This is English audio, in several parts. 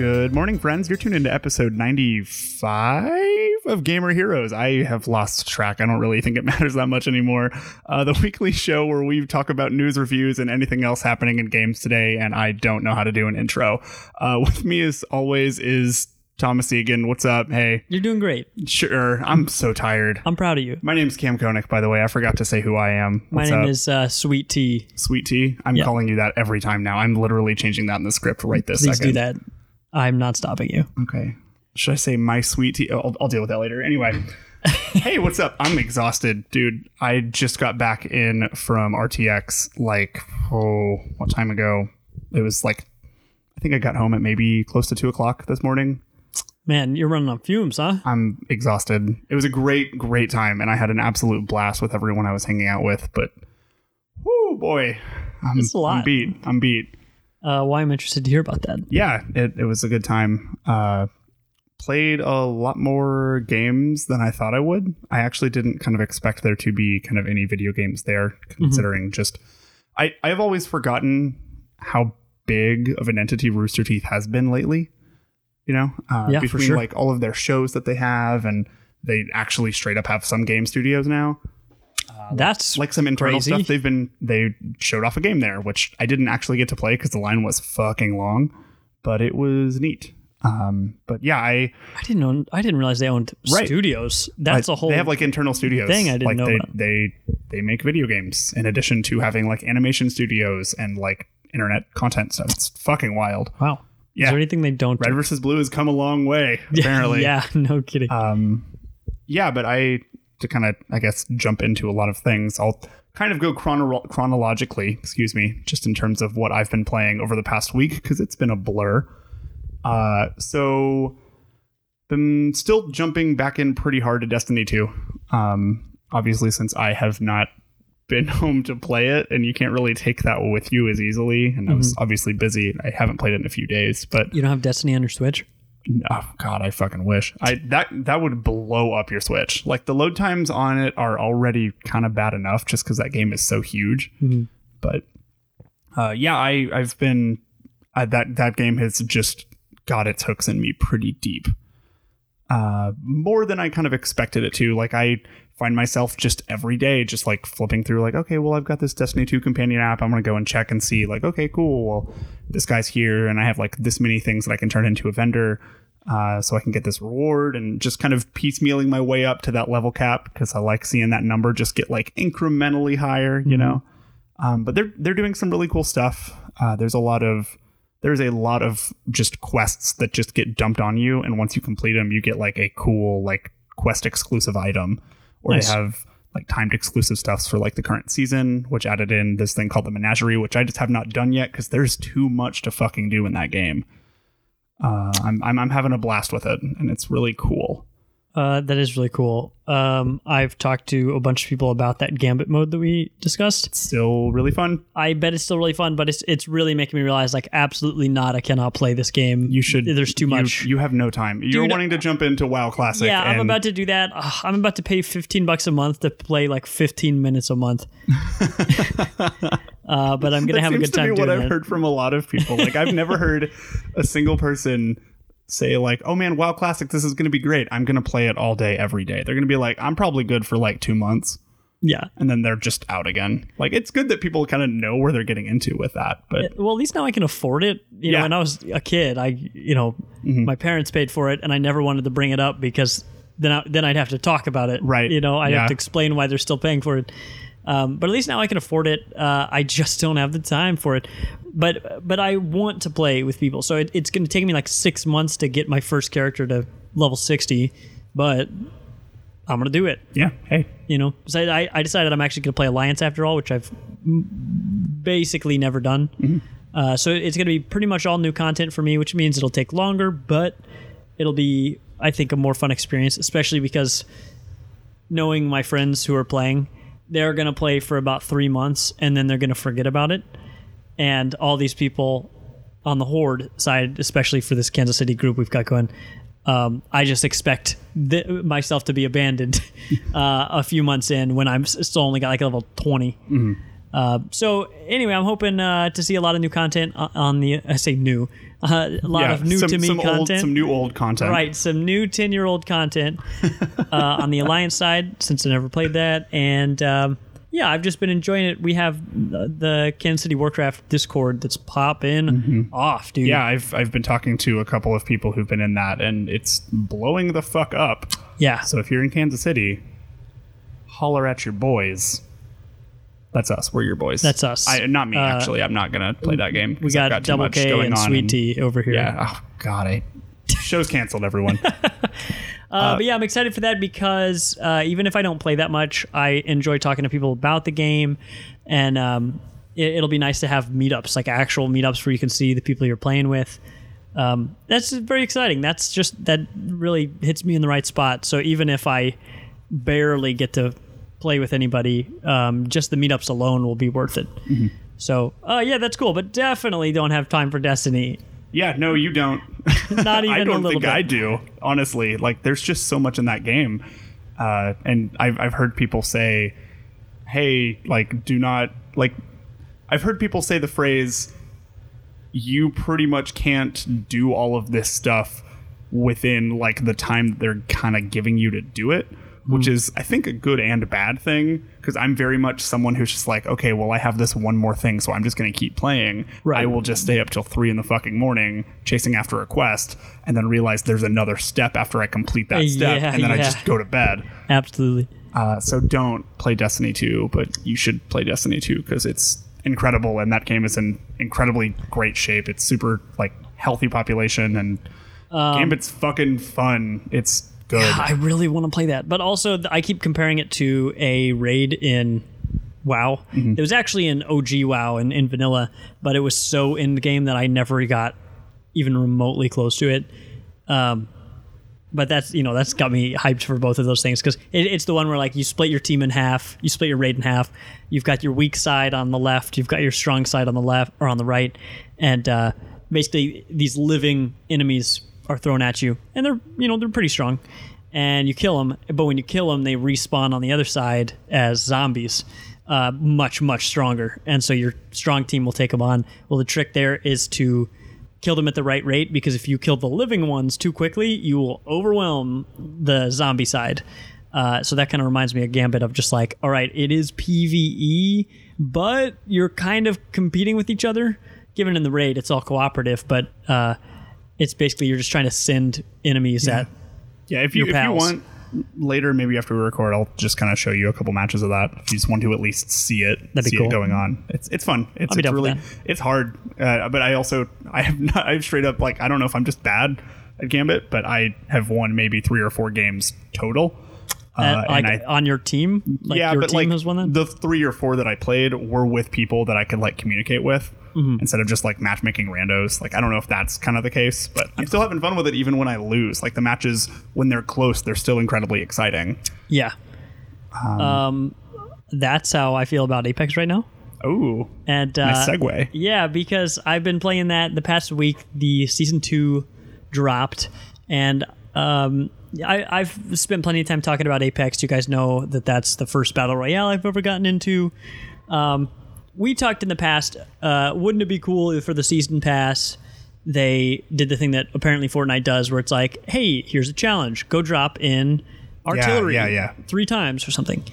Good morning, friends. You're tuned into episode 95 of Gamer Heroes. I have lost track. I don't really think it matters that much anymore. Uh, the weekly show where we talk about news reviews and anything else happening in games today, and I don't know how to do an intro. Uh, with me, as always, is Thomas Egan. What's up? Hey. You're doing great. Sure. I'm so tired. I'm proud of you. My name's Cam Koenig, by the way. I forgot to say who I am. My name up? is uh, Sweet Tea. Sweet Tea. I'm Yeah. calling you that every time now. I'm literally changing that in the script right this Please second. do that. I'm not stopping you. Okay. Should I say my sweet tea? I'll, I'll deal with that later. Anyway. hey, what's up? I'm exhausted, dude. I just got back in from RTX like, oh, what time ago? It was like, I think I got home at maybe close to two o'clock this morning. Man, you're running on fumes, huh? I'm exhausted. It was a great, great time, and I had an absolute blast with everyone I was hanging out with. But, oh boy, I'm, a lot. I'm beat. I'm beat. Uh, why I'm interested to hear about that. yeah, it, it was a good time. Uh, played a lot more games than I thought I would. I actually didn't kind of expect there to be kind of any video games there, considering just I I've always forgotten how big of an entity Rooster Teeth has been lately. You know, uh, Yeah, for between sure. like all of their shows that they have, and they actually straight up have some game studios now That's like some internal crazy. stuff. They've been they showed off a game there, which I didn't actually get to play because the line was fucking long, but it was neat. Um, but yeah, I I didn't know. I didn't realize they owned Right. studios. That's I- a whole. They have like internal studios. thing I didn't like know they, about. They they make video games in addition to having like animation studios and like internet content. So it's fucking wild. wow. Is Yeah. there anything they don't? Red do? versus Blue has come a long way. Apparently, yeah. No kidding. um yeah but i to kind of i guess jump into a lot of things. I'll kind of go chrono- chronologically excuse me just in terms of what i've been playing over the past week because it's been a blur. Uh so been still jumping back in pretty hard to destiny 2 um obviously since i have not been home to play it and you can't really take that with you as easily and i was obviously busy. I haven't played it in a few days but you don't have Destiny on your Switch. Oh God, I fucking wish. I that that would blow up your Switch. Like the load times on it are already kind of bad enough, just because that game is so huge. But uh, yeah, I I've been uh, that that game has just got its hooks in me pretty deep. Uh, more than I kind of expected it to. Like I find myself just every day, just like flipping through, like, okay, well, I've got this Destiny 2 companion app. I'm gonna go and check and see, like, okay, cool. Well, this guy's here, and I have like this many things that I can turn into a vendor, uh, so I can get this reward, and just kind of piecemealing my way up to that level cap because I like seeing that number just get like incrementally higher, you know. Um, but they're they're doing some really cool stuff. Uh, there's a lot of there's a lot of just quests that just get dumped on you, and once you complete them, you get like a cool like quest exclusive item, or Nice. they have like timed exclusive stuffs for like the current season, which added in this thing called the Menagerie, which I just have not done yet because there's too much to fucking do in that game. Uh, I'm, I'm I'm having a blast with it, and it's really cool. Uh, that is really cool. Um, I've talked to a bunch of people about that Gambit mode that we discussed. Still really fun. I bet it's still really fun, but it's it's really making me realize like absolutely not. I cannot play this game. You should. There's too much. You, have no time. You're Dude, wanting to jump into WoW Classic. yeah, I'm about to do that. Ugh, I'm about to pay 15 bucks a month to play like 15 minutes a month. uh, but I'm gonna have a good time to be what doing I've it. heard from a lot of people. Like I've never heard a single person say like, "Oh man, WoW Classic, this is going to be great. I'm going to play it all day, every day." They're going to be like, "I'm probably good for like two months." Yeah. and then they're just out again. Like it's good that people kind of know where they're getting into with that. But Well, at least now I can afford it. You know, Yeah. Mm-hmm. when I was a kid, I you know my parents paid for it, and I never wanted to bring it up because then I, then I'd have to talk about it. Right. You know, I'd Yeah. have to explain why they're still paying for it. Um, but at least now I can afford it. Uh, I just don't have the time for it. But but I want to play with people, so it, it's going to take me like six months to get my first character to level sixty. But I'm gonna do it. yeah, hey, You know, so I, I decided I'm actually going to play Alliance after all, which I've basically never done. Uh, so it's going to be pretty much all new content for me, which means it'll take longer, but it'll be, I think, a more fun experience, especially because knowing my friends who are playing, they're going to play for about three months and then they're going to forget about it. And all these people on the Horde side, especially for this Kansas City group we've got going, um, I just expect th- myself to be abandoned uh, a few months in when I'm still only got like level 20. Uh, so anyway, I'm hoping uh, to see a lot of new content on the. I say new, uh, a lot yeah, of new some, to me some content. old, some new old content. Right, some new 10 year old content uh, on the Alliance side since I never played that. And um, yeah, I've just been enjoying it. We have the, the Kansas City Warcraft Discord that's popping off, dude. Mm-hmm. Yeah, I've I've been talking to a couple of people who've been in that, and it's blowing the fuck up. Yeah. So if you're in Kansas City, holler at your boys. That's us. We're your boys. That's us. I, not me, Uh, actually. I'm not gonna play that game. We got, too Double K and Sweet Tea over here. Yeah. Oh God, I show's canceled. Everyone. Uh, but yeah, I'm excited for that because uh, even if I don't play that much, I enjoy talking to people about the game, and um, it, it'll be nice to have meetups, like actual meetups where you can see the people you're playing with. Um, that's very exciting. That's just that really hits me in the right spot. So even if I barely get to play with anybody, um, just the meetups alone will be worth it. So uh, yeah, that's cool. But definitely don't have time for Destiny. yeah. No, you don't. Not even I a don't think bit. I do. Honestly, like there's just so much in that game, uh, and I've I've heard people say, "Hey, like, do not like." I've heard people say the phrase, "You pretty much can't do all of this stuff within like the time that they're kind of giving you to do it." Which Hmm. is, I think, a good and bad thing because I'm very much someone who's just like, okay, well, I have this one more thing, so I'm just going to keep playing. Right. I will just stay up till three in the fucking morning chasing after a quest and then realize there's another step after I complete that step yeah, and then I just go to bed. Absolutely. Uh, so don't play Destiny 2, but you should play Destiny 2 because it's incredible and that game is in incredibly great shape. It's super like healthy population and Um, Gambit's fucking fun. It's good. I really want to play that, but also I keep comparing it to a raid in WoW. Mm-hmm. It was actually an OG WoW in, in vanilla, but it was so in the game that I never got even remotely close to it. Um, but that's you know that's got me hyped for both of those things because it, it's the one where like you split your team in half, you split your raid in half. You've got your weak side on the left, you've got your strong side on the left or on the right, and uh, basically these living enemies are thrown at you, and they're you know they're pretty strong, and you kill them. But when you kill them, they respawn on the other side as zombies, uh, much much stronger, and so your strong team will take them on. Well, the trick there is to kill them at the right rate because if you kill the living ones too quickly, you will overwhelm the zombie side. Uh, so that kind of reminds me of Gambit of just like, all right, it is PVE, but you're kind of competing with each other. Given in the raid, it's all cooperative, but uh, it's basically you're just trying to send enemies at. Yeah, if you if you want later, maybe after we record, I'll just kind of show you a couple matches of that. If you just want to at least see it, That'd be see cool. it going on. It's it's fun. It's, it's really it's hard, uh, but I also I have not I've straight up like I don't know if I'm just bad at Gambit, but I have won maybe three or four games total. Uh, at- like I, on your team, like yeah, your but team like has won that. the three or four that I played were with people that I could like communicate with. Instead of just like matchmaking randos. Like I don't know if that's kind of the case, but I'm still having fun with it even when I lose. Like the matches when they're close, they're still incredibly exciting. Yeah. Um, that's how I feel about Apex right now. Oh, And uh, nice segue. Yeah, because I've been playing that the past week. The season two dropped, and um, I, I've spent plenty of time talking about Apex. You guys know that that's the first battle royale I've ever gotten into. Um, we talked in the past. Uh, wouldn't it be cool if for the season pass they did the thing that apparently Fortnite does, where it's like, "Hey, here's a challenge. Go drop in artillery yeah, yeah. three times or something."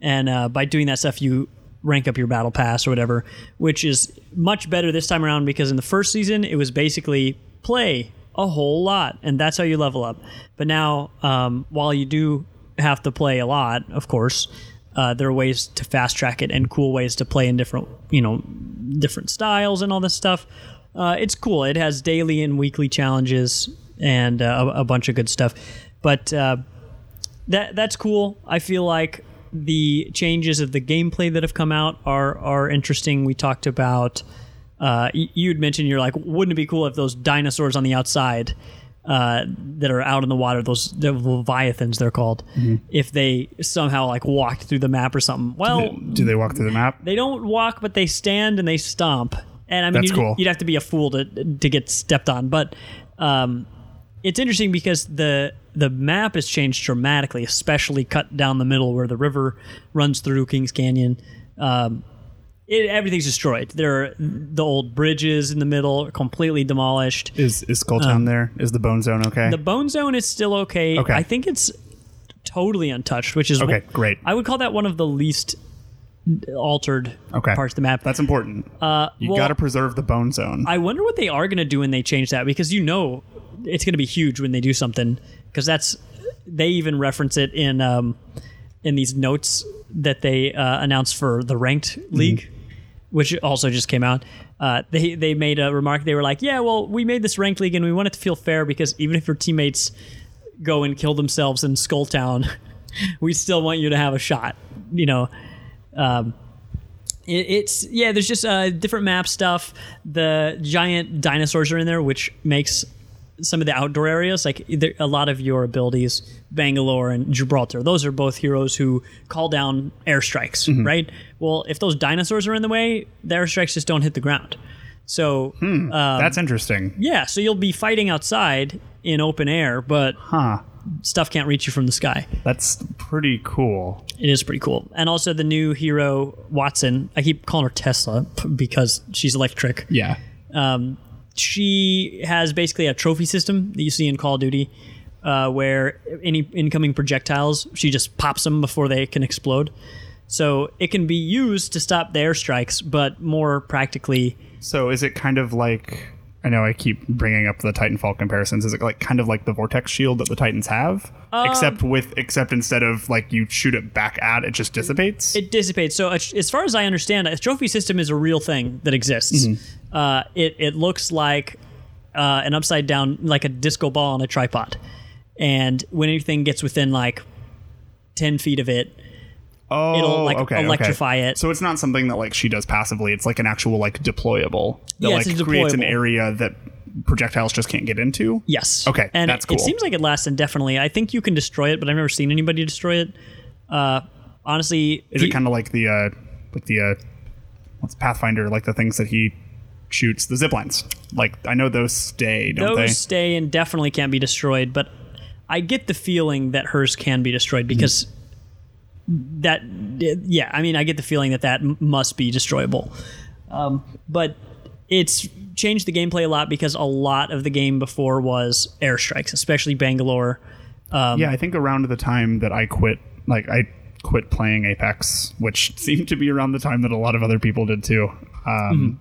And uh, by doing that stuff, you rank up your battle pass or whatever, which is much better this time around because in the first season it was basically play a whole lot, and that's how you level up. But now, um, while you do have to play a lot, of course, uh, there are ways to fast track it and cool ways to play in different, you know, different styles and all this stuff. Uh, it's cool. It has daily and weekly challenges and uh, a, bunch of good stuff. But uh, that that's cool. I feel like the changes of the gameplay that have come out are are interesting. We talked about uh, you'd mentioned you're like, wouldn't it be cool if those dinosaurs on the outside uh, that are out in the water, those the leviathans they're called, if they somehow like walked through the map or something? Well, Do they walk through the map? they don't walk, but they stand and they stomp. And I mean, That's you'd, cool. you'd have to be a fool to to get stepped on. But um, it's interesting because the the map has changed dramatically, especially cut down the middle where the river runs through Kings Canyon. Um, it, everything's destroyed. There are the old bridges in the middle are completely demolished. Is is Skulltown there? Is the Bone Zone okay? Um, The bone zone is still okay. Okay. I think it's totally untouched, which is Okay, great. I would call that one of the least altered okay. parts of the map. That's important. Uh, you well, got to preserve the Bone Zone. I wonder what they are going to do when they change that because you know it's going to be huge when they do something because that's they even reference it in um, in these notes that they uh, announced for the ranked league, which also just came out. Uh, they they made a remark. They were like, "Yeah, well, we made this ranked league and we want it to feel fair because even if your teammates go and kill themselves in Skulltown, we still want you to have a shot." You know. Um, it, it's yeah. There's just uh, different map stuff. The giant dinosaurs are in there, which makes some of the outdoor areas like there, a lot of your abilities, Bangalore and Gibraltar. Those are both heroes who call down airstrikes, right? Well, if those dinosaurs are in the way, the airstrikes just don't hit the ground. So um, That's interesting. yeah, so you'll be fighting outside in open air, but Huh. stuff can't reach you from the sky. That's pretty cool. It is pretty cool. And also the new hero Wattson. I keep calling her Tesla because she's electric. Yeah. Um, she has basically a trophy system that you see in Call of Duty, uh, where any incoming projectiles she just pops them before they can explode. So it can be used to stop the airstrikes, but more practically, So is it kind of like I know I keep bringing up the Titanfall comparisons. Is it like kind of like the vortex shield that the Titans have, Um, except with except instead of like you shoot it back at, it just dissipates. it dissipates. So as as far as I understand, a trophy system is a real thing that exists. Uh, it it looks like uh, an upside down, like a disco ball on a tripod, and when anything gets within like ten feet of it, oh, it'll, like, okay, okay. electrify it. So it's not something that like she does passively. It's like an actual like deployable that Yes, like it's creates an area that projectiles just can't get into. Yes. Okay, And that's it, cool. it seems like it lasts indefinitely. I think you can destroy it, but I've never seen anybody destroy it. Uh, honestly, Is it kind of like the uh like the uh what's Pathfinder like the things that he shoots the zip lines? Like I know those stay, don't those they? stay and definitely can't be destroyed, but I get the feeling that hers can be destroyed because that, yeah, I mean, I get the feeling that that must be destroyable. Um, but it's changed the gameplay a lot because a lot of the game before was airstrikes, especially Bangalore. Um, yeah, I think around the time that I quit, like I quit playing Apex, which seemed to be around the time that a lot of other people did too. Um,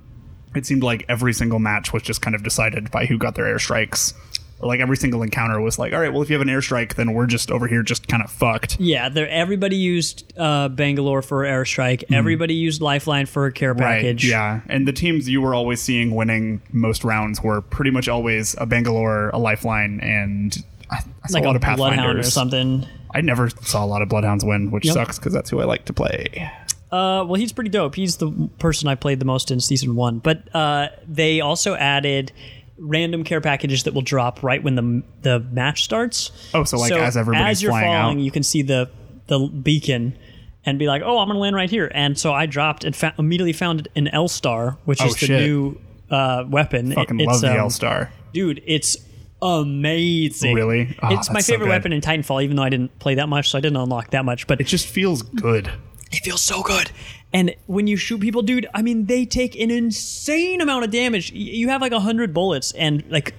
It seemed like every single match was just kind of decided by who got their airstrikes. Or like every single encounter was like, all right, well, if you have an airstrike, then we're just over here just kind of fucked. Yeah, there. Everybody used uh, Bangalore for airstrike. Everybody used Lifeline for a care package. Right. Yeah. And the teams you were always seeing winning most rounds were pretty much always a Bangalore, a Lifeline, and I, I saw like a lot of Bloodhound or something. I never saw a lot of Bloodhounds win, which Yep. sucks because that's who I like to play. Uh, well, he's pretty dope. He's the person I played the most in season one. But uh, they also added random care packages that will drop right when the the match starts. Oh, so, like, as everybody's as you're flying falling, out? you can see the the beacon and be like, "Oh, I'm gonna land right here." And so I dropped and fa- immediately found an L star, which Oh, is the shit. new uh, weapon. It- Fucking it's, love the um, L Star. dude. It's amazing. Really? Oh, it's my that's so favorite weapon in Titanfall, even though I didn't play that much, so I didn't unlock that much. But It just feels good. It feels so good. And when you shoot people, dude, I mean, they take an insane amount of damage. You have like a hundred bullets, and like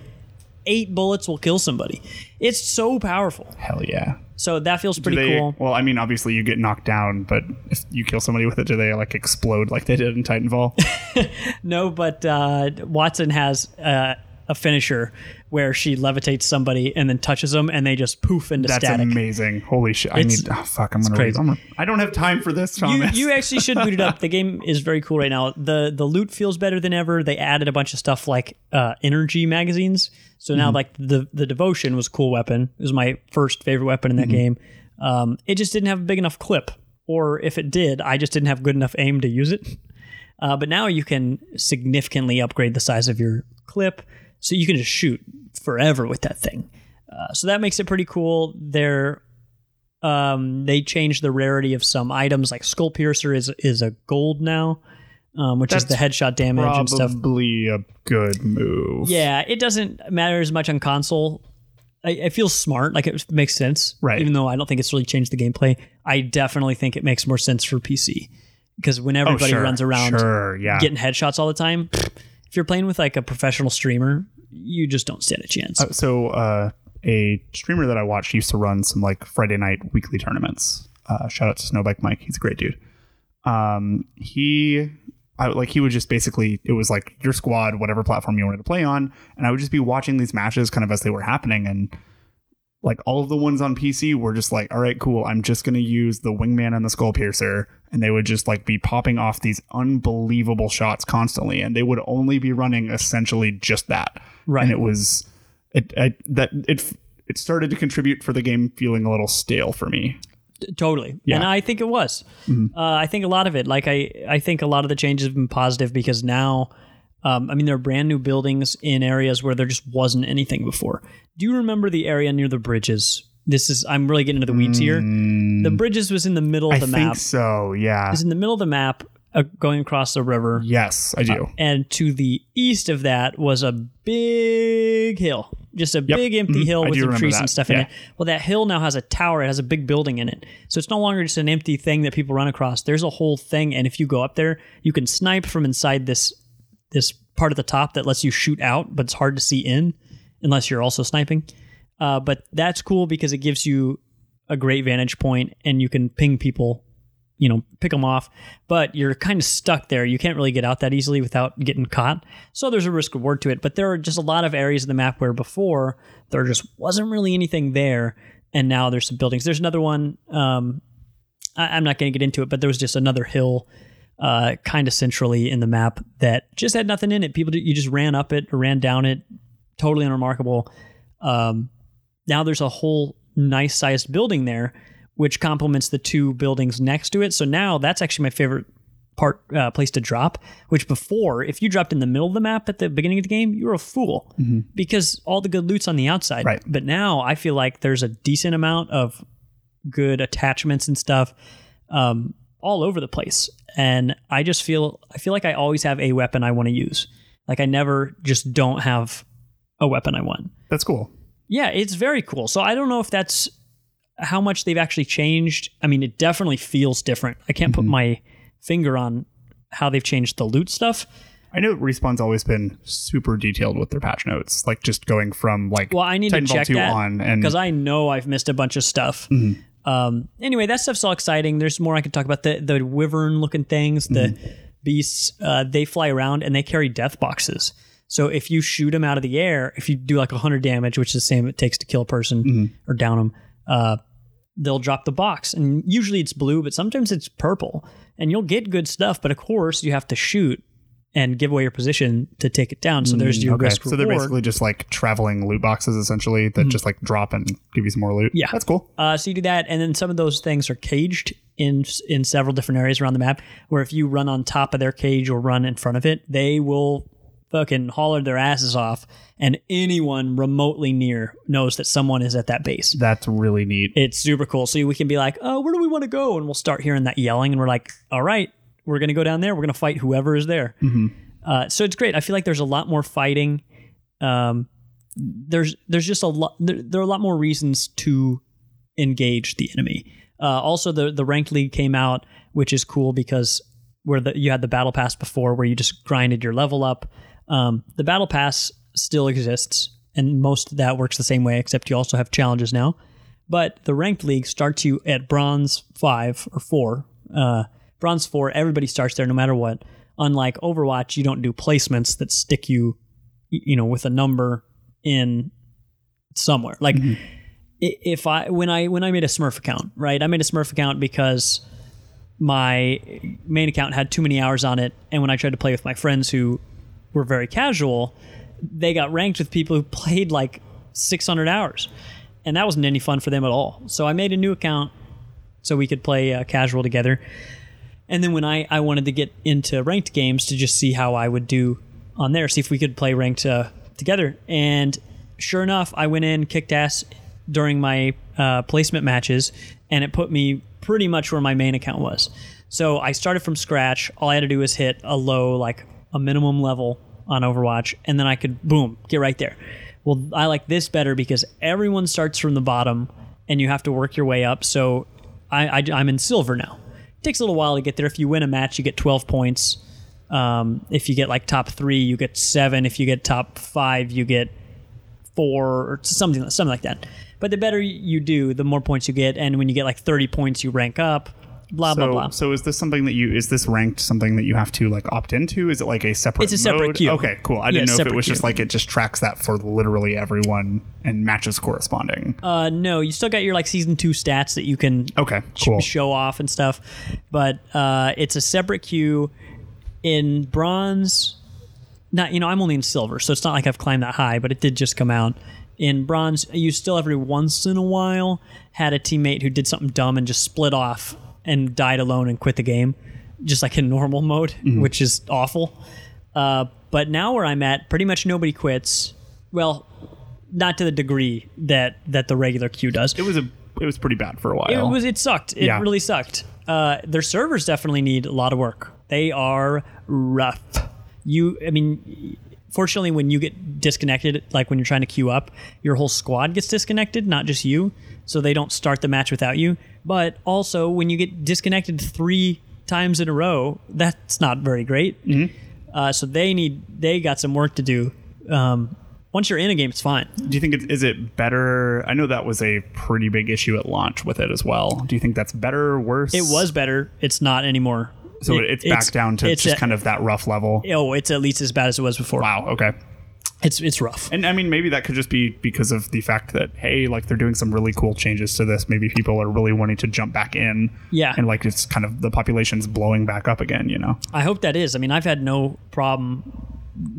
eight bullets will kill somebody. It's so powerful. Hell yeah. So that feels pretty they- cool. Well, I mean, obviously you get knocked down, but if you kill somebody with it, do they like explode like they did in Titanfall? No, but uh, Wattson has uh, a finisher where she levitates somebody and then touches them, and they just poof into That's static. amazing. Holy shit! I need. Oh, fuck! I'm gonna. crazy. Read, I'm gonna. I don't have time for this, You, Thomas. you actually should boot it up. The game is very cool right now. the The loot feels better than ever. They added a bunch of stuff like uh, energy magazines. So now, Mhm. like the the devotion was a cool weapon. It was my first favorite weapon in that Mhm. game. Um, it just didn't have a big enough clip, or if it did, I just didn't have good enough aim to use it. Uh, but now you can significantly upgrade the size of your clip, so you can just shoot forever with that thing. Uh, so that makes it pretty cool. They're um, they changed the rarity of some items, like Skull Piercer is is a gold now, um, which is the headshot damage and stuff. Probably a good move. Yeah, it doesn't matter as much on console. I, it feels smart, like it makes sense. Right. Even though I don't think it's really changed the gameplay, I definitely think it makes more sense for PC because when everybody Oh, sure, runs around sure, yeah. getting headshots all the time, if you're playing with like a professional streamer, you just don't stand a chance. Uh, so uh, a streamer that I watched used to run some like Friday night weekly tournaments. Uh, shout out to Snowbike Mike. He's a great dude. Um, he, I, like, he would just basically, it was like your squad, whatever platform you wanted to play on, and I would just be watching these matches kind of as they were happening, and like all of the ones on PC were just like, all right, cool. I'm just gonna use the wingman and the skull piercer, and they would just like be popping off these unbelievable shots constantly, and they would only be running essentially just that. Right. And it was it I, that it it started to contribute for the game feeling a little stale for me. Totally. Yeah. And I think it was. Mhm. Uh, I think a lot of it, like I, I think a lot of the changes have been positive because now, um, I mean, there are brand new buildings in areas where there just wasn't anything before. Do you remember the area near the bridges? This is, I'm really getting into the weeds here. The bridges was in the middle of Mm. I the think map. so. Yeah. It was in the middle of the map uh, going across the river. Yes, I do. Uh, and to the east of that was a big hill, just a Yep. big empty Mhm. hill I with some trees that. and stuff Yeah. in it. Well, that hill now has a tower. It has a big building in it, so it's no longer just an empty thing that people run across. There's a whole thing, and if you go up there, you can snipe from inside this this part of the top that lets you shoot out, but it's hard to see in unless you're also sniping. Uh, but that's cool because it gives you a great vantage point, and you can ping people you know, pick them off, but you're kind of stuck there. You can't really get out that easily without getting caught. So there's a risk reward to it. But there are just a lot of areas of the map where before there just wasn't really anything there, and now there's some buildings. There's another one. Um, I, I'm not going to get into it, but there was just another hill, uh, kind of centrally in the map that just had nothing in it. People, you just ran up it or ran down it, totally unremarkable. Um, now there's a whole nice sized building there which complements the two buildings next to it. So now that's actually my favorite part uh, place to drop. Which before, if you dropped in the middle of the map at the beginning of the game, you were a fool because all the good loot's on the outside. Right. But now I feel like there's a decent amount of good attachments and stuff um, all over the place, and I just feel I feel like I always have a weapon I want to use. Like I never just don't have a weapon I want. That's cool. Yeah, it's very cool. So I don't know if that's how much they've actually changed. I mean, it definitely feels different. I can't put my finger on how they've changed the loot stuff. I know Respawn's always been super detailed with their patch notes, like just going from like Well, I need Titanfall to check that on and because I know I've missed a bunch of stuff. Mhm. Um, anyway, that stuff's all exciting. There's more I could talk about. The the wyvern looking things, the beasts, uh, they fly around and they carry death boxes. So if you shoot them out of the air, if you do like 100 damage, which is the same it takes to kill a person or down them, uh, they'll drop the box. And usually it's blue, but sometimes it's purple. And you'll get good stuff, but of course you have to shoot and give away your position to take it down. So there's Mm, your okay. risk So they're basically just like traveling loot boxes essentially that just like drop and give you some more loot. Yeah. That's cool. Uh, so you do that, and then some of those things are caged in in several different areas around the map where if you run on top of their cage or run in front of it, they will fucking holler their asses off, and anyone remotely near knows that someone is at that base. That's really neat. It's super cool. So we can be like, oh, where do we want to go? And we'll start hearing that yelling, and we're like, all right, we're gonna go down there. We're gonna fight whoever is there. Uh, so it's great. I feel like there's a lot more fighting. Um, there's there's just a lot. There, there are a lot more reasons to engage the enemy. Uh, also, the the ranked league came out, which is cool because where the, you had the battle pass before, where you just grinded your level up. Um, the battle pass still exists, and most of that works the same way, except you also have challenges now. But the ranked league starts you at bronze five or four. Uh, bronze four, everybody starts there no matter what. Unlike Overwatch, you don't do placements that stick you, you know, with a number in somewhere. Like i- if I when I when I made a Smurf account, right? I made a Smurf account because my main account had too many hours on it, and when I tried to play with my friends who were very casual, they got ranked with people who played like 600 hours, and that wasn't any fun for them at all. So I made a new account so we could play uh, casual together. And then when I, I wanted to get into ranked games to just see how I would do on there, see if we could play ranked uh, together. And sure enough, I went in, kicked ass during my uh, placement matches, and it put me pretty much where my main account was. So I started from scratch. All I had to do was hit a low, like a minimum level on Overwatch, and then I could boom get right there. Well, I like this better because everyone starts from the bottom, and you have to work your way up. So I, I I'm in silver now. Takes a little while to get there. If you win a match, you get 12 points. Um, if you get like top three, you get seven. If you get top five, you get four or something something like that. But the better you do, the more points you get, and when you get like 30 points, you rank up. Blah so, blah blah. so is this something that you is this ranked something that you have to like opt into? Is it like a separate? It's a separate mode? queue. Okay, cool. I didn't know if it was just like it just tracks that for literally everyone and matches corresponding. Uh, no, you still got your like season two stats that you can Okay, sh- show off and stuff, but uh, it's a separate queue. In bronze, not you know I'm only in silver, so it's not like I've climbed that high, but it did just come out. In bronze, you still every once in a while had a teammate who did something dumb and just split off and died alone and quit the game, just like in normal mode, which is awful. Uh, but now where I'm at, pretty much nobody quits. Well, not to the degree that that the regular queue does. It was a it was pretty bad for a while. It was. It sucked. It Yeah. really sucked. Uh, their servers definitely need a lot of work. They are rough. You, I mean, fortunately, when you get disconnected, like when you're trying to queue up, your whole squad gets disconnected, not just you. So they don't start the match without you. But also, when you get disconnected three times in a row, that's not very great. Mm-hmm. Uh, so they need. They got some work to do. Um, once you're in a game, it's fine. Do you think it is it better? I know that was a pretty big issue at launch with it as well. Do you think that's better, or worse? It was better. It's not anymore. So It- it's back down to it's just a- kind of that rough level. Oh, it's at least as bad as it was before. Wow. Okay. It's it's rough. And I mean, maybe that could just be because of the fact that hey, like they're doing some really cool changes to this. Maybe people are really wanting to jump back in. Yeah. And like it's kind of the population's blowing back up again. You know. I hope that is. I mean, I've had no problem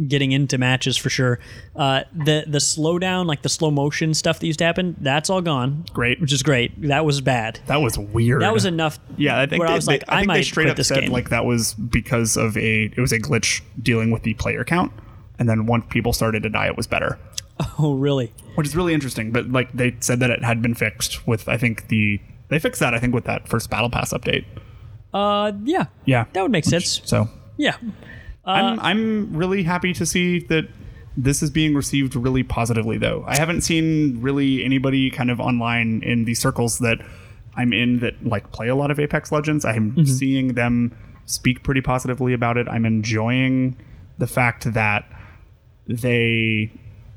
getting into matches for sure. Uh, the the slowdown, like the slow motion stuff that used to happen, that's all gone. Great. which is great. That was bad. That was weird. That was enough. Yeah, I think where they, I was they- like, I I, might they straight up this said game. like that was because of a it was a glitch dealing with the player count, and then once people started to die, it was better, oh, really? which is really interesting. But like they said that it had been fixed with I think the they fixed that I think with that first battle pass update. Uh, yeah, Yeah, that would make Which- sense. So Yeah, I'm uh, I'm really happy to see that this is being received really positively though. I haven't seen really anybody kind of online in the circles that I'm in that like play a lot of Apex Legends. I'm mm-hmm. seeing them speak pretty positively about it. I'm enjoying the fact that they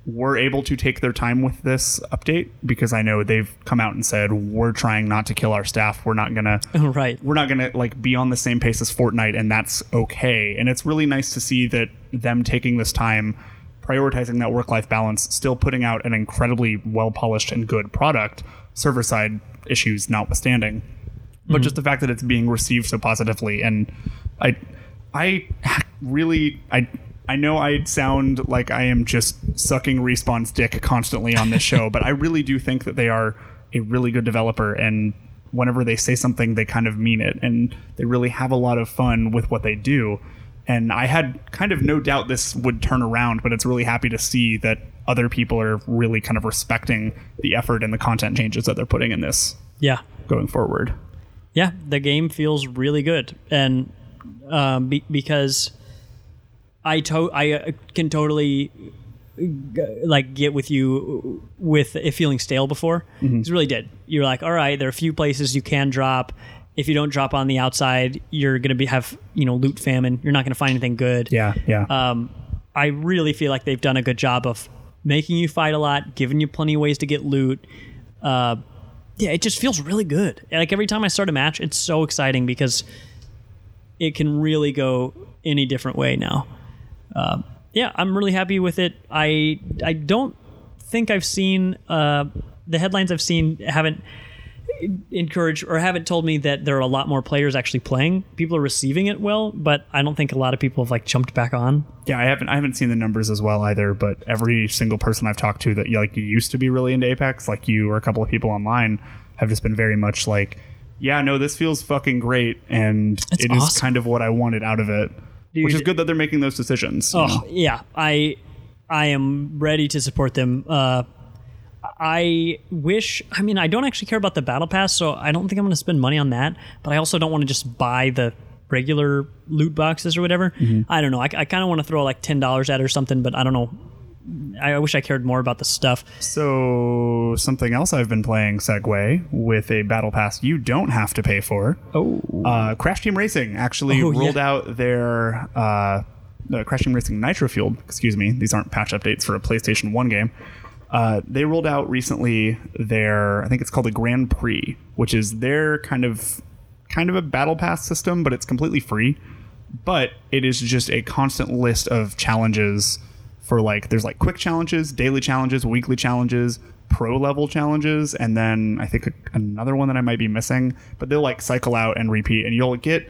were able to take their time with this update because I know they've come out and said we're trying not to kill our staff. We're not gonna right. we're not gonna like be on the same pace as Fortnite, and that's okay. And it's really nice to see that them taking this time, prioritizing that work-life balance, still putting out an incredibly well-polished and good product, server-side issues notwithstanding. But mhm. just the fact that it's being received so positively, and I, I really, I. I know I sound like I am just sucking Respawn's dick constantly on this show, but I really do think that they are a really good developer and whenever they say something, they kind of mean it, and they really have a lot of fun with what they do. And I had kind of no doubt this would turn around, but it's really happy to see that other people are really kind of respecting the effort and the content changes that they're putting in this Yeah. going forward. Yeah, the game feels really good, and um, be- because I to- I uh, can totally like get with you with it feeling stale before. It really did. You're like, all right, there are a few places you can drop. If you don't drop on the outside, you're gonna be have you know loot famine. You're not gonna find anything good. Yeah, yeah. Um, I really feel like they've done a good job of making you fight a lot, giving you plenty of ways to get loot. Uh, yeah, it just feels really good. Like every time I start a match, it's so exciting because it can really go any different way now. Uh, yeah, I'm really happy with it. I I don't think I've seen uh, the headlines I've seen haven't encouraged or haven't told me that there are a lot more players actually playing. People are receiving it well, but I don't think a lot of people have like jumped back on. Yeah, I haven't I haven't seen the numbers as well either, but every single person I've talked to that like used to be really into Apex, like you or a couple of people online, have just been very much like, yeah, no, this feels fucking great, and it is awesome. kind of what I wanted out of it, which is good that they're making those decisions. Oh know? yeah, I I am ready to support them. Uh, I wish. I mean, I don't actually care about the battle pass, so I don't think I'm going to spend money on that. But I also don't want to just buy the regular loot boxes or whatever. I don't know. I, I kind of want to throw like ten dollars at it or something, but I don't know. I, wish I cared more about the stuff. So something else I've been playing segue with a battle pass you don't have to pay for. Oh, Uh, Crash Team Racing actually Oh, yeah. rolled out their uh, the Crash Team Racing Nitro Fueled. Excuse me, these aren't patch updates for a PlayStation One game. Uh, they rolled out recently their I think it's called the Grand Prix, which is their kind of kind of a battle pass system, but it's completely free. But it is just a constant list of challenges for like there's like quick challenges, daily challenges, weekly challenges, pro level challenges, and then I think another one that I might be missing. But they'll like cycle out and repeat, and you'll get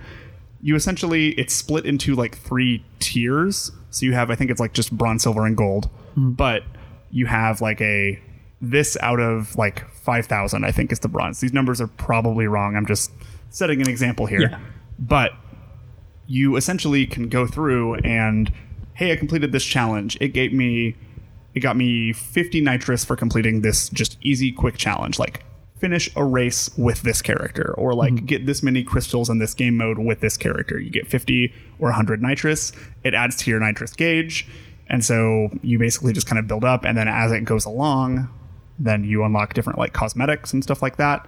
you essentially it's split into like three tiers. So you have I think it's like just bronze, silver, and gold, hmm. but you have like a this out of like 5000 i think is the bronze these numbers are probably wrong i'm just setting an example here Yeah. but you essentially can go through and hey i completed this challenge. It gave me it got me 50 nitrous for completing this just easy quick challenge like finish a race with this character or like mm-hmm. get this many crystals in this game mode with this character. You get 50 or 100 nitrous. It adds to your nitrous gauge. And so you basically just kind of build up and then as it goes along then you unlock different like cosmetics and stuff like that.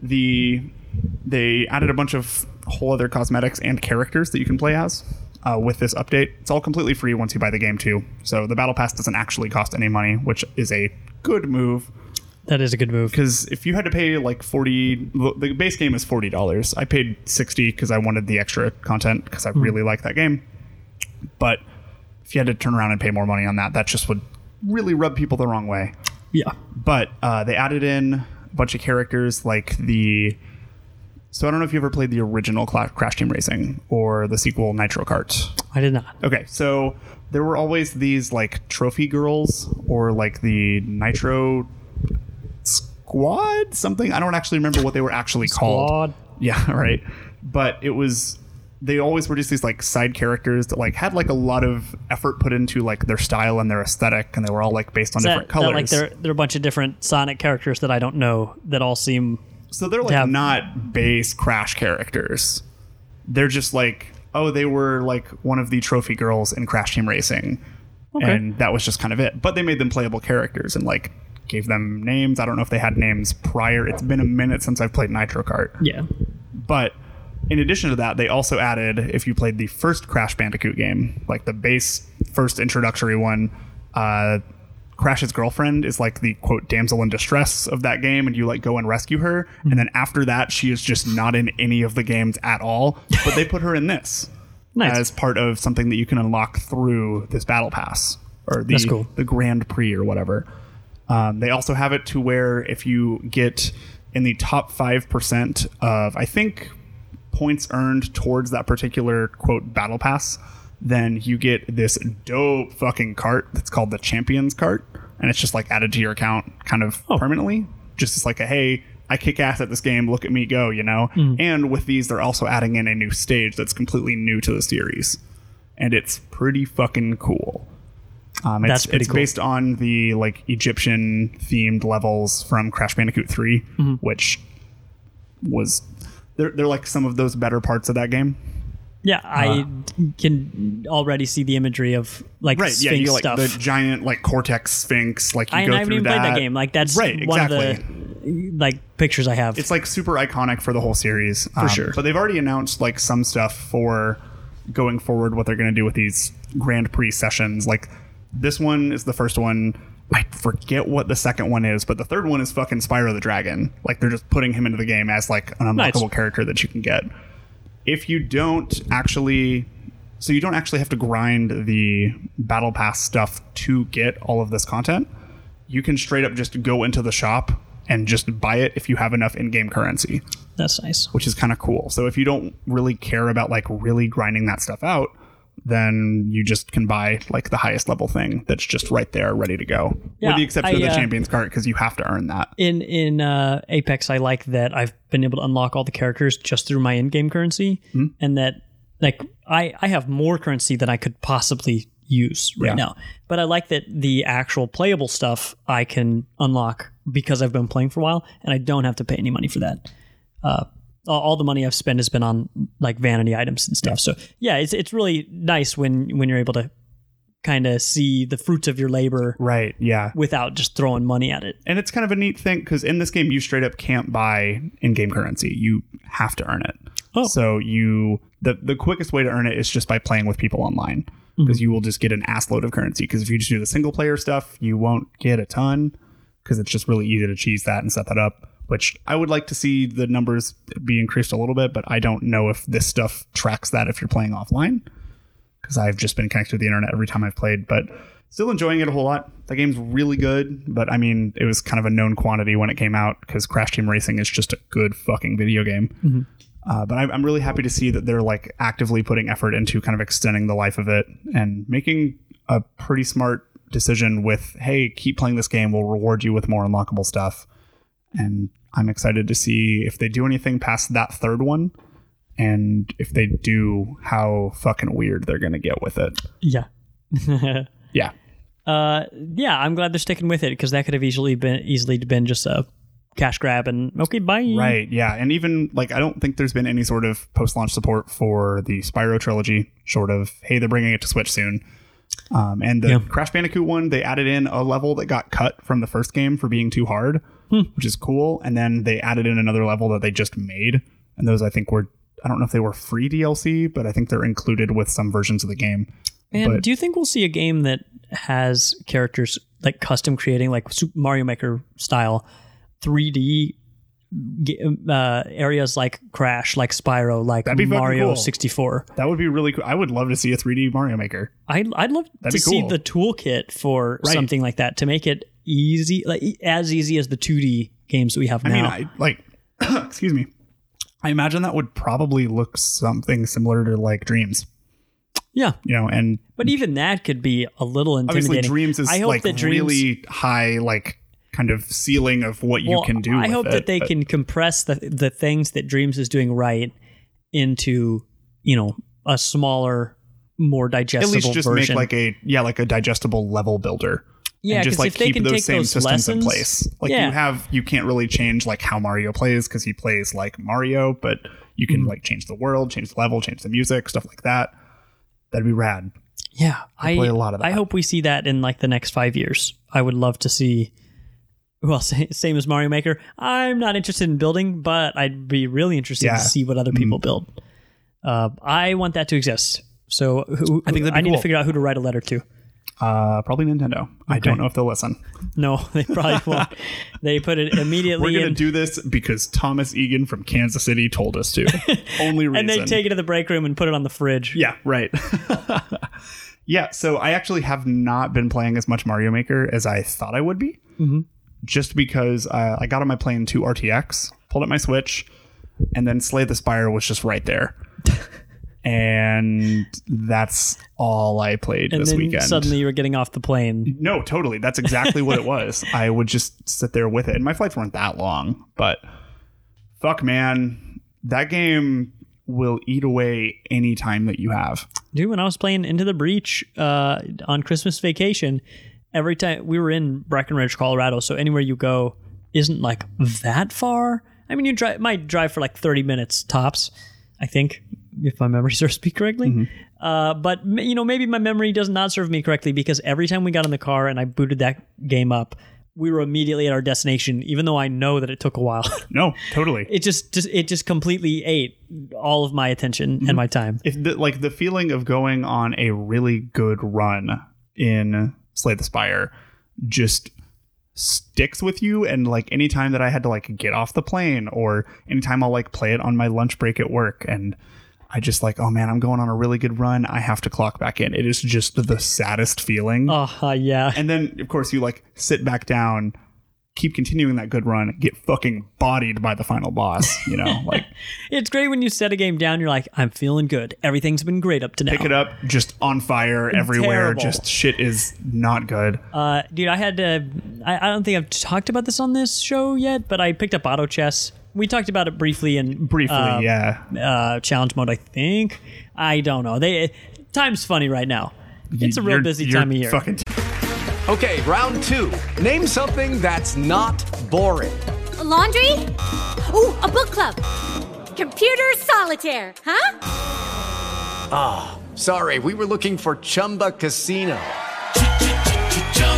The they added a bunch of whole other cosmetics and characters that you can play as uh, with this update. It's all completely free once you buy the game too. So the battle pass doesn't actually cost any money, which is a good move. that is a good move. Because if you had to pay like forty, the base game is forty dollars. I paid sixty because I wanted the extra content because I really like that game. But if you had to turn around and pay more money on that, that just would really rub people the wrong way Yeah. but uh, they added in a bunch of characters like the so i don't know if you ever played the original crash team racing or the sequel nitro kart. I did not. okay so there were always these like trophy girls or like the nitro squad something? I don't actually remember what they were actually called. Squad. yeah right. But it was they always were just these like side characters that like had like a lot of effort put into like their style and their aesthetic and they were all like based on that, different colors that like there, there are a bunch of different Sonic characters that I don't know that all seem So they're like have- not base crash characters. They're just like, oh, they were like one of the trophy girls in Crash Team Racing. Okay. And that was just kind of it. But they made them playable characters and like gave them names. I don't know if they had names prior. It's been a minute since I've played Nitro Kart. yeah. But in addition to that, they also added if you played the first Crash Bandicoot game, like the base first introductory one, uh, Crash's girlfriend is like the quote damsel in distress of that game, and you like go and rescue her. And then after that, she is just not in any of the games at all. But they put her in this Nice. as part of something that you can unlock through this battle pass or the cool. the Grand Prix or whatever. Um, they also have it to where if you get in the top five percent of, I think, points earned towards that particular quote battle pass, then you get this dope fucking cart that's called the Champions cart, and it's just like added to your account kind of Oh. permanently. Just as like a hey, I kick ass at this game. Look at me go, you know. And with these, they're also adding in a new stage that's completely new to the series, and it's pretty fucking cool. Um, it's, That's pretty it's cool. based on the like Egyptian themed levels from Crash Bandicoot 3, Mm-hmm. which was they're they're like some of those better parts of that game. Yeah, I can already see the imagery of like Uh. Right, yeah, you like stuff. the giant like Cortex Sphinx, like you I, go I haven't even that. played that game. Like that's right, one exactly. of the like pictures I have. it's like super iconic for the whole series for sure. But they've already announced like some stuff for going forward, what they're going to do with these Grand Prix sessions. Like this one is the first one. I forget what the second one is, but the third one is fucking Spyro the Dragon. Like they're just putting him into the game as like an Nice. unlockable character that you can get. If you don't actually so you don't actually have to grind the battle pass stuff to get all of this content. You can straight up just go into the shop and just buy it if you have enough in-game currency that's nice. which is kind of cool. So if you don't really care about like really grinding that stuff out, then you just can buy like the highest level thing that's just right there, ready to go. Yeah, With the exception of the uh, champions card, because you have to earn that. In in uh, Apex, I like that I've been able to unlock all the characters just through my in-game currency, Hmm? and that like I I have more currency than I could possibly use right Yeah. now. But I like that the actual playable stuff I can unlock because I've been playing for a while, and I don't have to pay any money for that. Uh, all, the money I've spent has been on like vanity items and stuff. So yeah, it's it's really nice when when you're able to kind of see the fruits of your labor Right. Yeah. without just throwing money at it. And it's kind of a neat thing because in this game, you straight up can't buy in-game currency. You have to earn it. Oh. So you the the quickest way to earn it is just by playing with people online because mm-hmm. you will just get an ass load of currency. Because if you just do the single player stuff, you won't get a ton because it's just really easy to cheese that and set that up. Which I would like to see the numbers be increased a little bit, but I don't know if this stuff tracks that if you're playing offline because I've just been connected to the internet every time I've played, but still enjoying it a whole lot. The game's really good, but I mean, it was kind of a known quantity when it came out because Crash Team Racing is just a good fucking video game. Uh, but I'm really happy to see that they're like actively putting effort into kind of extending the life of it and making a pretty smart decision with, hey, keep playing this game. We'll reward you with more unlockable stuff. And I'm excited to see if they do anything past that third one. And if they do, how fucking weird they're going to get with it. Yeah. Yeah. Uh, yeah, I'm glad they're sticking with it because that could have easily been easily been just a cash grab and okay, bye. Right. Yeah. And even like, I don't think there's been any sort of post launch support for the Spyro trilogy, short of, hey, they're bringing it to Switch soon. Um, and the Yeah. Crash Bandicoot one, they added in a level that got cut from the first game for being too hard, Hmm. which is cool. And then they added in another level that they just made. And those, I think, were, I don't know if they were free DLC, but I think they're included with some versions of the game. And But- do you think we'll see a game that has characters like custom creating, like Super Mario Maker style, 3D uh, areas like Crash, like Spyro, like Mario cool. 64? That would be really cool. I would love to see a 3D Mario Maker. I'd, I'd love That'd to be see the toolkit for Right. something like that to make it easy, like as easy as the 2D games that we have I now. mean, I like, excuse me. I imagine that would probably look something similar to like Dreams, yeah, you know, and but even that could be a little obviously intimidating. Dreams is I hope like that Dreams, really high, like kind of ceiling of what you Well, can do. I with hope it, that they but- can compress the the things that Dreams is doing right into you know a smaller, more digestible at least just version. make like a yeah, like a digestible level builder. Yeah, just like if they keep can those same those systems in place. Like Yeah. you have, you can't really change like how Mario plays because he plays like Mario, but you can Mm-hmm. like change the world, change the level, change the music, stuff like that. That'd be rad. yeah, I play a lot of that. I hope we see that in like the next five years. I would love to see. Well, same as Mario Maker. I'm not interested in building, but I'd be really interested Yeah. Mm-hmm. to see what other people build. Uh, I want that to exist. So who, I think I need cool. to figure out who to write a letter to. Uh, probably Nintendo. I don't know if they'll listen. No, they probably won't. They put it immediately We're gonna in, do this because Thomas Egan from Kansas City told us to. Only reason. and they take it to the break room and put it on the fridge. Yeah, right. yeah, so I actually have not been playing as much Mario Maker as I thought I would be. Mm-hmm. Just because uh, I got on my plane to RTX, pulled up my Switch, and then Slay the Spire was just right there. And that's all I played and this then weekend. suddenly you were getting off the plane. no, totally. That's exactly what it was. I would just sit there with it, and my flights weren't that long, but fuck, man, that game will eat away any time that you have. Dude, when I was playing Into the Breach uh, on Christmas vacation, every time we were in Breckenridge, Colorado, so anywhere you go isn't like that far. I mean, you drive might drive for like thirty minutes tops, I think, if my memory serves me correctly. Uh, but you know, maybe my memory does not serve me correctly because every time we got in the car and I booted that game up, we were immediately at our destination, even though I know that it took a while. No, totally. it just, just it just completely ate all of my attention and my time. if the, like the feeling of going on a really good run in Slay the Spire just sticks with you and like anytime that I had to like get off the plane or anytime I'll like play it on my lunch break at work and I just like oh man I'm going on a really good run I have to clock back in it is just the saddest feeling Oh uh, yeah. and then of course you like sit back down keep continuing that good run get fucking bodied by the final boss you know like It's great when you set a game down. You're like, I'm feeling good. Everything's been great up to now. pick it up just on fire everywhere Terrible. just shit is not good Uh, dude, I had to. I, I don't think I've talked about this on this show yet, but I picked up auto chess. We talked about it briefly in briefly uh, yeah uh, challenge mode. I think. I don't know. They time's funny right now. It's a real You're- busy you're time of year. fucking Okay, round two. Name something that's not boring. laundry? Ooh, a book club. Computer solitaire, huh? Ah, sorry, we were looking for Chumba Casino.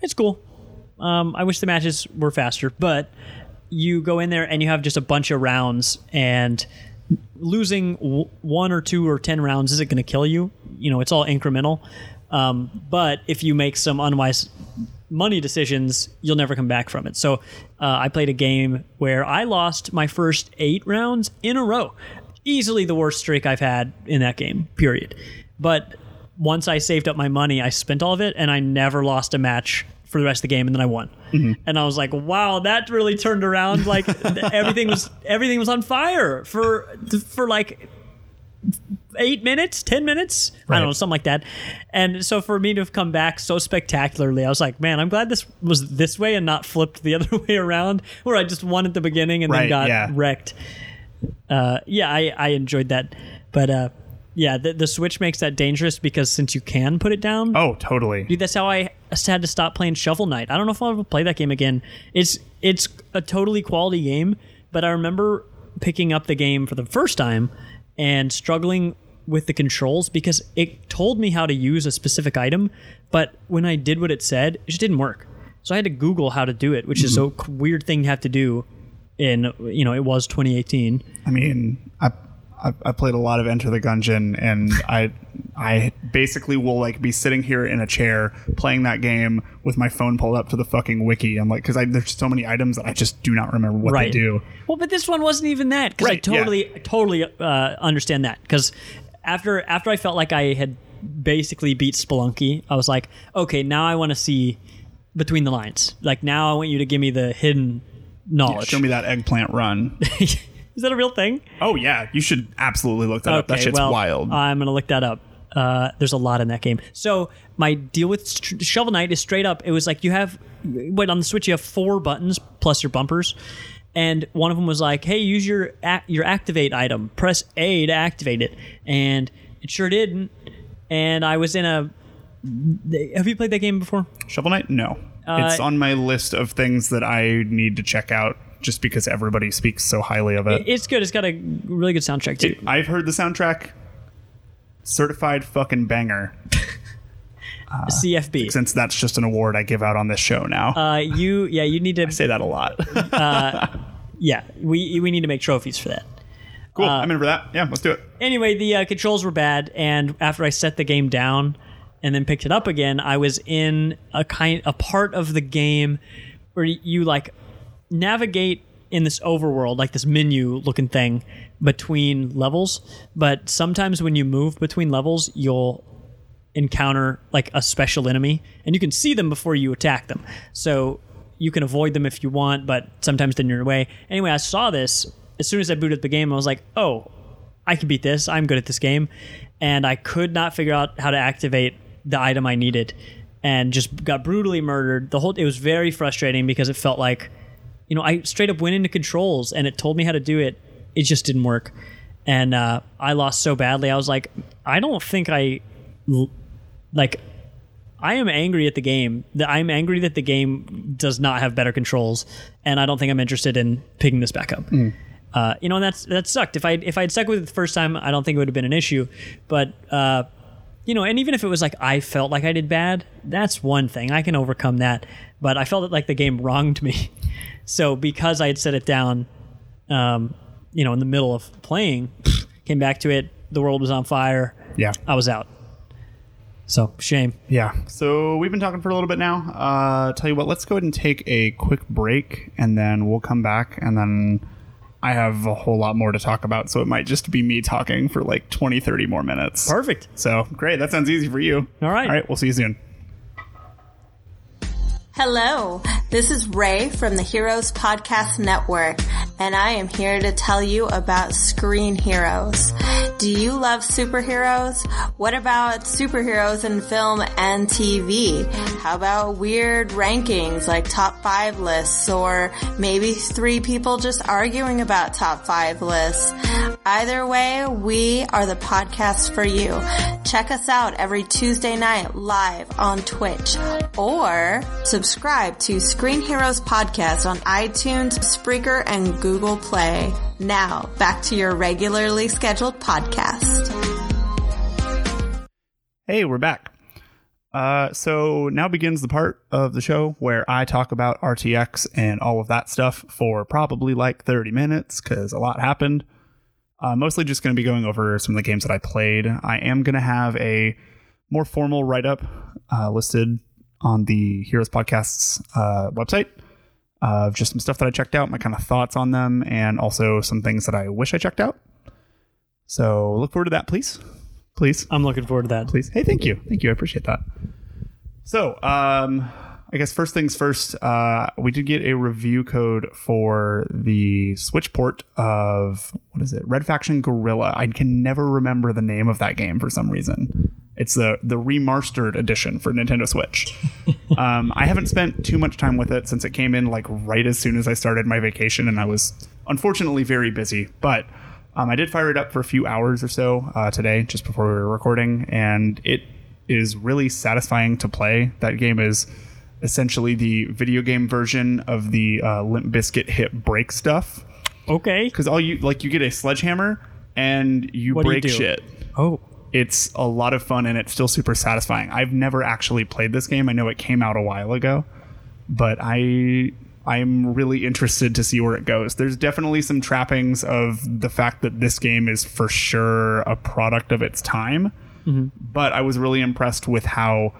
it's cool. Um, I wish the matches were faster, but you go in there and you have just a bunch of rounds, and losing w- one or two or ten rounds isn't going to kill you. You know, it's all incremental. Um, but if you make some unwise money decisions, you'll never come back from it. So uh, I played a game where I lost my first eight rounds in a row. Easily the worst streak I've had in that game, period. But once I saved up my money, I spent all of it and I never lost a match for the rest of the game and then I won. And I was like, wow, that really turned around. Like everything was everything was on fire for for like eight minutes, ten minutes, I don't know, something like that. And so for me to have come back so spectacularly, I was like, man, I'm glad this was this way and not flipped the other way around, where I just won at the beginning and then got yeah. wrecked. Uh, yeah, I, I enjoyed that, but uh, yeah, the, the Switch makes that dangerous because since you can put it down, oh totally Dude, that's how I had to stop playing Shovel Knight. I don't know if I'll ever play that game again. It's it's a totally quality game, but I remember picking up the game for the first time and struggling with the controls because it told me how to use a specific item, but when I did what it said, it just didn't work. So I had to Google how to do it, which is mm-hmm. a weird thing to have to do. In you know, it was 2018. I mean, I, I I played a lot of Enter the Gungeon, and I I basically will like be sitting here in a chair playing that game with my phone pulled up to the fucking wiki. I'm like, because there's so many items that I just do not remember what right. they do. Well, but this one wasn't even that because I Right, yeah. totally, totally uh, understand that because after after I felt like I had basically beat Spelunky, I was like, okay, now I want to see between the lines. Like now I want you to give me the hidden Yeah, knowledge. show me that eggplant run. Is that a real thing? oh yeah, you should absolutely look that up. That shit's well, wild. I'm gonna look that up. Uh, there's a lot in that game. So my deal with Sh- Shovel Knight is straight up. It was like you have, wait on the Switch you have four buttons plus your bumpers, and one of them was like, hey, use your ac- your activate item. Press A to activate it, and it sure didn't. And I was in a. Have you played that game before? Shovel Knight? No. Uh, it's on my list of things that I need to check out just because everybody speaks so highly of it. It's good. It's got a really good soundtrack too. I've heard the soundtrack. Certified fucking banger. CFB. Since that's just an award I give out on this show now. Uh, you yeah, you need to I say that a lot. uh, yeah, we we need to make trophies for that. cool. uh, I'm in for that. Yeah, let's do it. Anyway, the uh, controls were bad, and after I set the game down and then picked it up again, I was in a kind a part of the game where you like navigate in this overworld, like this menu looking thing between levels. But sometimes when you move between levels, you'll encounter like a special enemy, and you can see them before you attack them. So you can avoid them if you want, but sometimes then you're in your way. Anyway, I saw this as soon as I booted the game. I was like, oh, I can beat this. I'm good at this game, and I could not figure out how to activate the item I needed, and just got brutally murdered. The whole it was very frustrating because it felt like, you know, I straight up went into controls and it told me how to do it. It just didn't work, and uh, I lost so badly. I was like, I don't think I, like I am angry at the game. That I'm angry that the game does not have better controls, and I don't think I'm interested in picking this back up. Uh, you know, and that's that sucked. If I if I had stuck with it the first time, I don't think it would have been an issue. But uh, you know, and even if it was like I felt like I did bad, that's one thing I can overcome that. But I felt it like the game wronged me. So because I had set it down, um, you know, in the middle of playing, came back to it, the world was on fire. Yeah. I was out. So shame. Yeah. So we've been talking for a little bit now. Uh, tell you what, let's go ahead and take a quick break, and then we'll come back, and then I have a whole lot more to talk about. So it might just be me talking for like 20, 30 more minutes. Perfect. So great. That sounds easy for you. All right. All right. We'll see you soon. Hello, this is Ray from the Heroes Podcast Network, and I am here to tell you about Screen Heroes. Do you love superheroes? What about superheroes in film and TV? How about weird rankings like top five lists or maybe three people just arguing about top five lists? Either way, we are the podcast for you. Check us out every Tuesday night live on Twitch or subscribe to Screen Heroes Podcast on iTunes, Spreaker, and Google Play. Now, back to your regularly scheduled podcast. Hey, we're back. Uh, so now begins the part of the show where I talk about RTX and all of that stuff for probably like 30 minutes because a lot happened. Uh, mostly just going to be going over some of the games that I played. I am going to have a more formal write up uh, listed on the Heroes Podcast's uh, website of just some stuff that I checked out, my kind of thoughts on them, and also some things that I wish I checked out. So look forward to that, please. Please. I'm looking forward to that. Please. Hey, thank you. Thank you. I appreciate that. So, um, I guess first things first, uh, we did get a review code for the Switch port of what is it? Red Faction Guerrilla. I can never remember the name of that game for some reason. It's the the remastered edition for Nintendo Switch. um, I haven't spent too much time with it since it came in like right as soon as I started my vacation, and I was unfortunately very busy. But um, I did fire it up for a few hours or so uh, today, just before we were recording, and it is really satisfying to play. That game is essentially the video game version of the uh, Limp Bizkit hit break stuff. Okay. Because all you like, you get a sledgehammer and you What you break do? shit. Oh. It's a lot of fun and it's still super satisfying. I've never actually played this game. I know it came out a while ago, but I I'm really interested to see where it goes. There's definitely some trappings of the fact that this game is for sure a product of its time, Mhm. but I was really impressed with how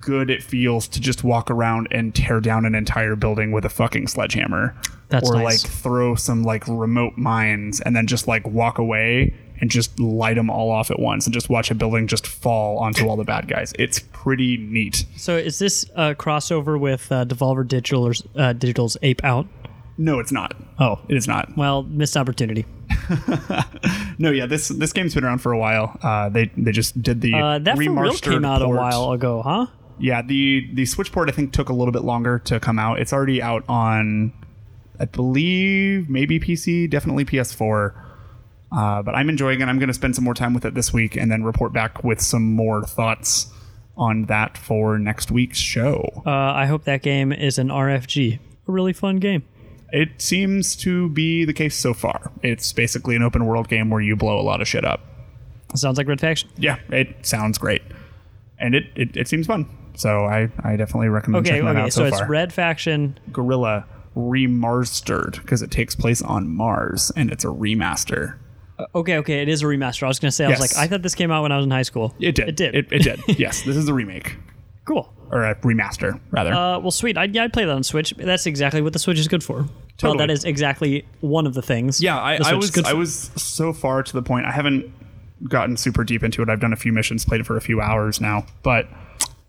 good it feels to just walk around and tear down an entire building with a fucking sledgehammer. That's or nice. like throw some like remote mines and then just like walk away and just light them all off at once and just watch a building just fall onto all the bad guys. It's pretty neat. So is this a crossover with uh, Devolver Digital or uh, Digital's Ape Out? No, it's not. Oh, it is not. Well, missed opportunity. No, yeah, this this game's been around for a while. Uh, they they just did the Uh, that for real came out a while ago, huh? Yeah, the the Switch port I think took a little bit longer to come out. It's already out on, I believe, maybe PC, definitely PS4. Uh, but I'm enjoying it. I'm going to spend some more time with it this week and then report back with some more thoughts on that for next week's show. Uh, I hope that game is an RFG. A really fun game. it seems to be the case so far. It's basically an open world game where you blow a lot of shit up. Sounds like Red Faction. Yeah, it sounds great, and it it, it seems fun. So I I definitely recommend Okay, checking that okay. out So, so, it's far. Red Faction. Guerrilla remastered because it takes place on Mars and it's a remaster. Uh, Okay, okay. It is a remaster. I was going to say, I was Yes. like, I thought this came out when I was in high school. It did. It did. It, it did. yes, this is a remake cool. or a remaster rather. Uh, well, sweet. I'd, yeah, I'd play that on Switch. That's exactly what the Switch is good for. Well, Totally. that is exactly one of the things. yeah, I, the I is was good I for. was so far to the point. I haven't gotten super deep into it. I've done a few missions, played it for a few hours now, but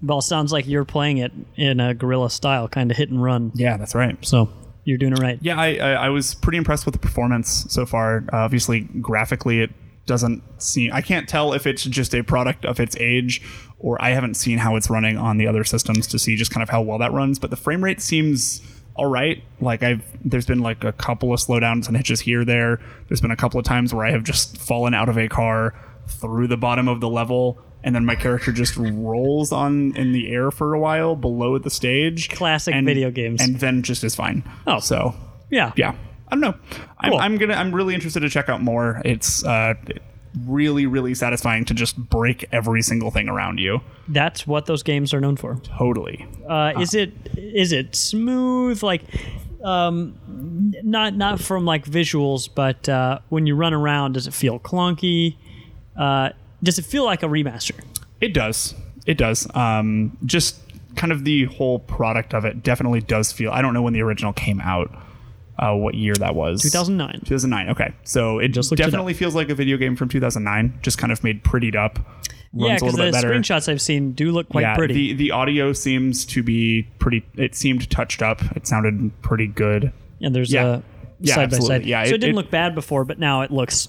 Well, it sounds like you're playing it in a guerrilla style, kind of hit and run. yeah, that's right. So you're doing it right. Yeah, I, I, I was pretty impressed with the performance so far. Uh, obviously, graphically, it doesn't seem. I can't tell if it's just a product of its age, or I haven't seen how it's running on the other systems to see just kind of how well that runs. But the frame rate seems all right. Like I've, there's been like a couple of slowdowns and hitches here, there. There's been a couple of times where I have just fallen out of a car through the bottom of the level. And then my character just rolls on in the air for a while below the stage. Classic and- video games. And then just is fine. Oh. so Yeah. yeah i don't know I'm, Cool. I'm gonna i'm really interested to check out more it's uh really really satisfying to just break every single thing around you That's what those games are known for. totally Uh, is it is it smooth like um not not from like visuals but uh when you run around does it feel clunky uh does it feel like a remaster it does it does um just kind of the whole product of it definitely does feel i don't know when the original came out uh, what year that was 2009 2009 okay so it just looked it definitely feels like a video game from 2009 just kind of made prettied up yeah because the better screenshots i've seen do look quite pretty The the audio seems to be pretty. It seemed touched up. It sounded pretty good. and there's yeah. a Yeah, side by side. Yeah, so it- it, didn't it- look bad before but now it looks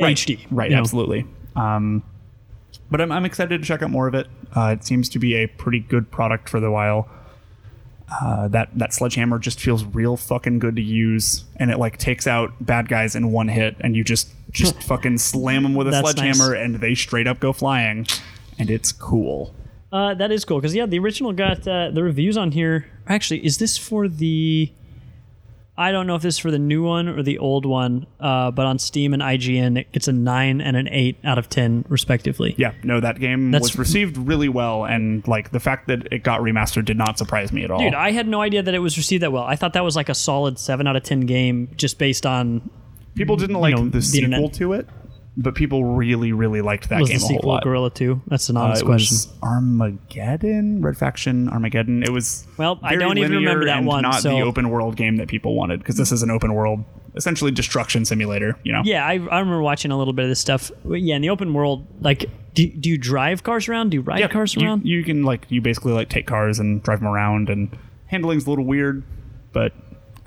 Right. hd Right. absolutely. know? Um, but I'm, I'm excited to check out more of it. Uh, it seems to be a pretty good product for the while. Uh, that that sledgehammer just feels real fucking good to use, and it like takes out bad guys in one hit, and you just just fucking slam them with a That's sledgehammer, nice. and they straight up go flying, and it's cool. Uh, that is cool because yeah, the original got uh, the reviews on here. Actually, is this for the? I don't know if this is for the new one or the old one, uh, but on Steam and IGN, it gets a nine and an eight out of ten, respectively. Yeah, no, that game That's- was received really well, and like the fact that it got remastered did not surprise me at all. Dude, I had no idea that it was received that well. I thought that was like a solid seven out of ten game, just based on people didn't you like know, the the sequel internet. to it, but people really, really liked that was game the a whole sequel lot. Guerrilla Two. That's an Uh, honest it question. was Armageddon, Red Faction, Armageddon. It was Well, I don't even remember that one, Not so- the open world game that people wanted because this is an open world, essentially destruction simulator. You know. Yeah, I, I remember watching a little bit of this stuff. Yeah, in the open world, like, do, do you drive cars around? Do you ride cars you, around? you can like you basically like take cars and drive them around, and handling's a little weird, but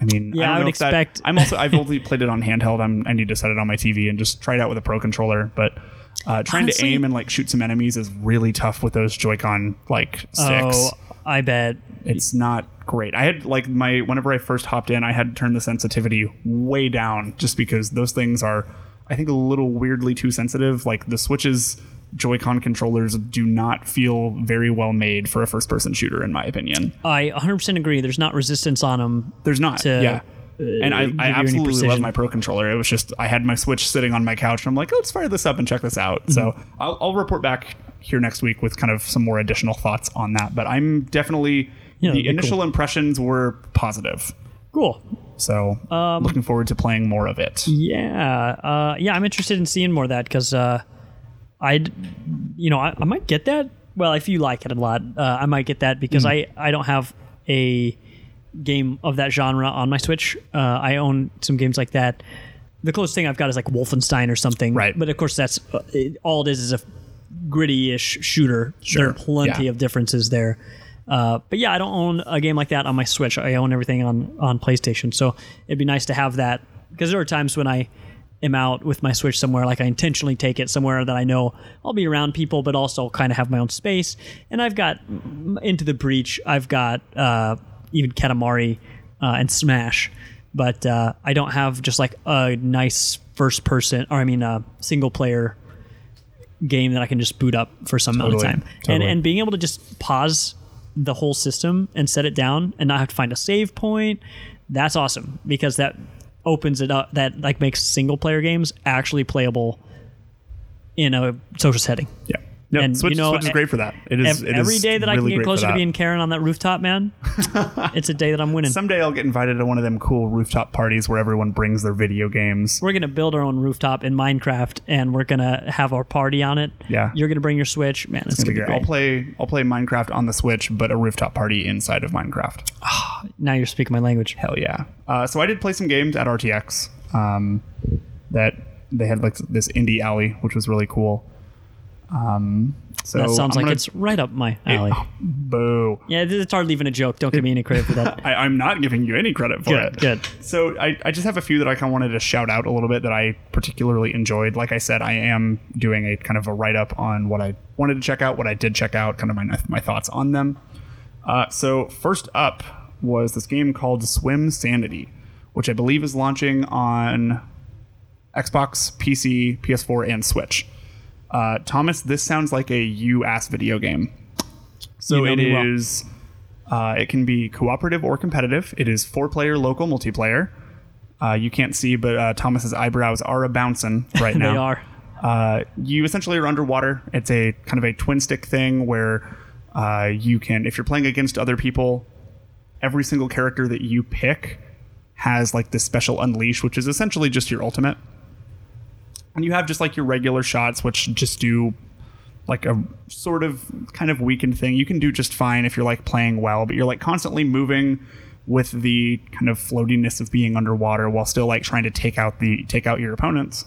I mean, Yeah, I, don't I would if that- expect- I'm also I've only played it on handheld. I'm, I need to set it on my TV and just try it out with a pro controller, but. Uh, trying Honestly- to aim and like shoot some enemies is really tough with those Joy-Con like sticks. Oh, I bet. It's not great. I had like my whenever I first hopped in, I had to turn the sensitivity way down just because those things are, I think, a little weirdly too sensitive. Like the Switch's Joy-Con controllers do not feel very well made for a first-person shooter, in my opinion. I 100% agree. There's not resistance on them. There's not. To, yeah. uh, And I, I absolutely love my Pro controller. It was just I had my Switch sitting on my couch, and I'm like, let's fire this up and check this out. So Mm-hmm. I'll, I'll report back here next week with kind of some more additional thoughts on that. But I'm definitely Yeah, the initial cool. impressions were positive. Cool. So Um, looking forward to playing more of it. Yeah, uh, yeah, I'm interested in seeing more of that because uh, I'd, you know, I, I might get that. Well, if you like it a lot, uh, I might get that because Mm. I I don't have a game of that genre on my Switch. Uh, I own some games like that. The closest thing I've got is like Wolfenstein or something. Right. But of course, that's uh, it, all it is is a gritty-ish shooter. Sure, There are plenty yeah. of differences there. Uh, but yeah, I don't own a game like that on my Switch. I own everything on on PlayStation. So it'd be nice to have that because there are times when I am out with my Switch somewhere, like I intentionally take it somewhere that I know I'll be around people, but also kind of have my own space. And I've got mm, Into the Breach. I've got uh, even Katamari uh, and Smash. But uh, I don't have just like a nice first person, or I mean, a single player game that I can just boot up for some amount of Totally, time. And and being able to just pause the whole system and set it down and not have to find a save point. That's awesome because that opens it up. That like makes single player games actually playable in a social setting. Yeah. Yep, Switch, Switch is great for that. It is it every is day that I can get closer to being Karen on that rooftop, man. it's a day that I'm winning. Someday I'll get invited to one of them cool rooftop parties where everyone brings their video games. We're gonna build our own rooftop in Minecraft, and we're gonna have our party on it. Yeah. you're gonna bring your Switch, man. It's, It's gonna be gonna great. be I'll play I'll play Minecraft on the Switch, but a rooftop party inside of Minecraft. Now you're speaking my language. Hell yeah! Uh, so I did play some games at RTX. Um, that they had like this indie alley, which was really cool. Um, so that sounds I'm like gonna- it's right up my alley. boo. yeah, it's hardly even a joke. Don't give me any credit for that. I, I'm not giving you any credit for Good, it. good. So I, I just have a few that I kind of wanted to shout out a little bit that I particularly enjoyed. Like I said, I am doing a kind of a write up on what I wanted to check out, what I did check out, kind of my my thoughts on them. Uh, so first up was this game called Swimsanity, which I believe is launching on Xbox, PC, PS4, and Switch. Uh, Thomas, this sounds like a you ass video game. So You know it well. Uh, it can be cooperative or competitive. It is four-player local multiplayer. Uh, you can't see, but uh, Thomas's eyebrows are a bouncing right now. They are. Uh, you essentially are underwater. It's a kind of a twin stick thing where uh, you can, if you're playing against other people, every single character that you pick has like this special unleash, which is essentially just your ultimate. And you have just like your regular shots, which just do like a sort of kind of weakened thing. You can do just fine if you're like playing well, but you're like constantly moving with the kind of floatiness of being underwater while still like trying to take out the take out your opponents.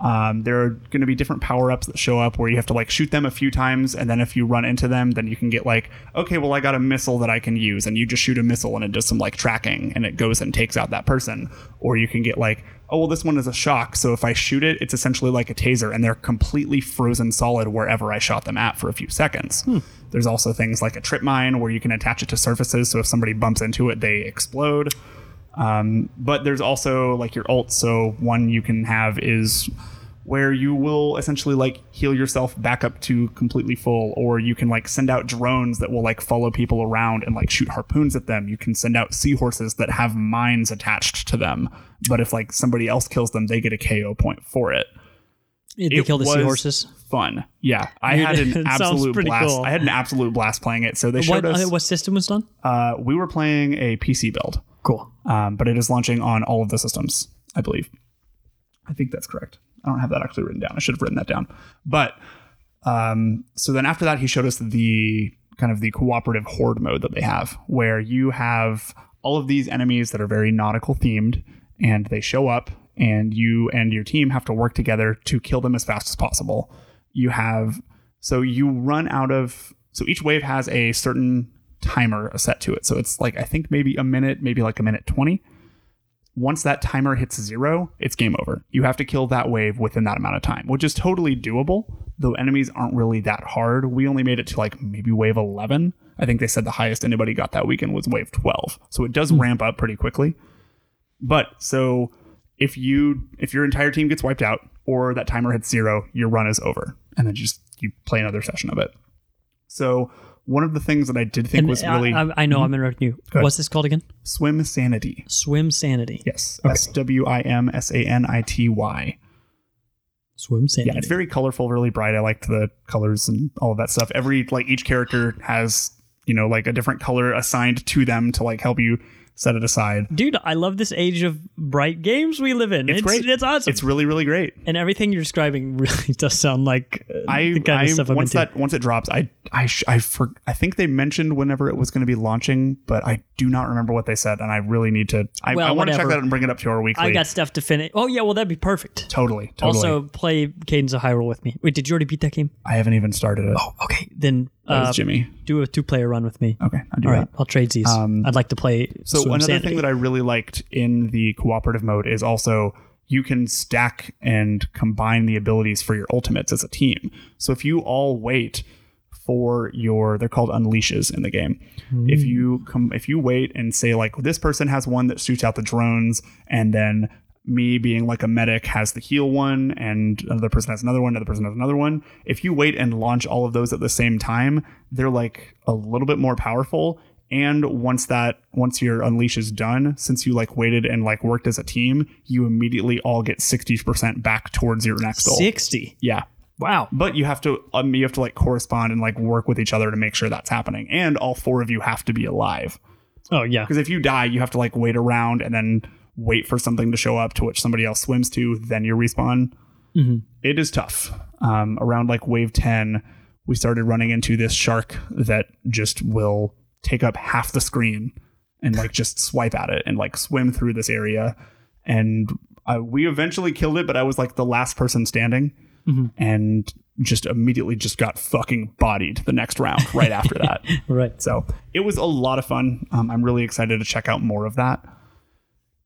Um, there are going to be different power ups that show up where you have to like shoot them a few times, and then if you run into them, then you can get like, okay, well, I got a missile that I can use, and you just shoot a missile and it does some like tracking and it goes and takes out that person. Or you can get like, oh, well, this one is a shock, so if I shoot it, it's essentially like a taser, and they're completely frozen solid wherever I shot them at for a few seconds. There's also things like a trip mine where you can attach it to surfaces, so if somebody bumps into it, they explode. Um, but there's also like your ult. So one you can have is where you will essentially like heal yourself back up to completely full, or you can like send out drones that will like follow people around and like shoot harpoons at them. You can send out seahorses that have mines attached to them. But if like somebody else kills them, they get a KO point for it. They It kill the seahorses. Fun, yeah. I had an absolute blast. cool. I had an absolute blast playing it. So they showed What, us uh, what system was done? uh, we were playing a PC build. Cool. Um, but it is launching on all of the systems, I believe. I think that's correct. I don't have that actually written down. I should have written that down. But um, so then after that, he showed us the kind of the cooperative horde mode that they have, where you have all of these enemies that are very nautical themed, and they show up, and you and your team have to work together to kill them as fast as possible. You have so you run out of so each wave has a certain timer set to it. So it's like I think maybe a minute, maybe like a minute 20. Once that timer hits zero, it's game over. You have to kill that wave within that amount of time, which is totally doable, though enemies aren't really that hard. We only made it to like maybe wave 11. I think they said the highest anybody got that weekend was wave 12. So it does hmm. ramp up pretty quickly. But so if you if your entire team gets wiped out or that timer hits zero, your run is over. And then just you play another session of it. So one of the things that I did think And was I- really I, I know Mhm. I'm interrupting you. Ahead. What's this called again? Swimsanity. Swim Sanity. Yes. S W I M S A N I T Y. Swimsanity. Yeah, it's very colorful, really bright. I liked the colors and all of that stuff. Every like each character has, you know, like a different color assigned to them to like help you set it aside. Dude, I love this age of bright games we live in. It's, great. It's awesome. It's really, really great. and everything you're describing really does sound like uh, I, the kind I of stuff I'm once into. that once it drops, I I sh- I for, I think they mentioned whenever it was going to be launching, but I do not remember what they said, and I really need to. I, Well, I want to check that out and bring it up to our weekly. I got stuff to finish. Oh yeah, well that'd be perfect. totally, totally. Also, play Cadence of Hyrule with me. Wait, did you already beat that game? I haven't even started it. Oh, okay. Then uh, Jimmy. do a two-player run with me. Okay, I'll do All that. right, I'll trade these. Um, I'd like to play. So Swim another Sanity. thing that I really liked in the cooperative mode is also you can stack and combine the abilities for your ultimates as a team. So if you all wait for your they're called unleashes in the game. If you come if you wait and say like this person has one that shoots out the drones and then me being like a medic has the heal one and another person has another one another person has another one if you wait and launch all of those at the same time they're like a little bit more powerful And once that once your unleash is done, since you like waited and like worked as a team, you immediately all get sixty percent back towards your next goal. 60. Yeah. Wow. But you have to um, you have to like correspond and like work with each other to make sure that's happening. And all four of you have to be alive. Oh yeah. Because if you die, you have to like wait around and then wait for something to show up to which somebody else swims to, then you respawn. Mhm. It is tough. Um, around like wave 10, we started running into this shark that just will take up half the screen and like just swipe at it and like swim through this area. And uh, we eventually killed it, but I was like the last person standing Mhm. and just immediately just got fucking bodied the next round right after that. Right. So it was a lot of fun. Um, I'm really excited to check out more of that.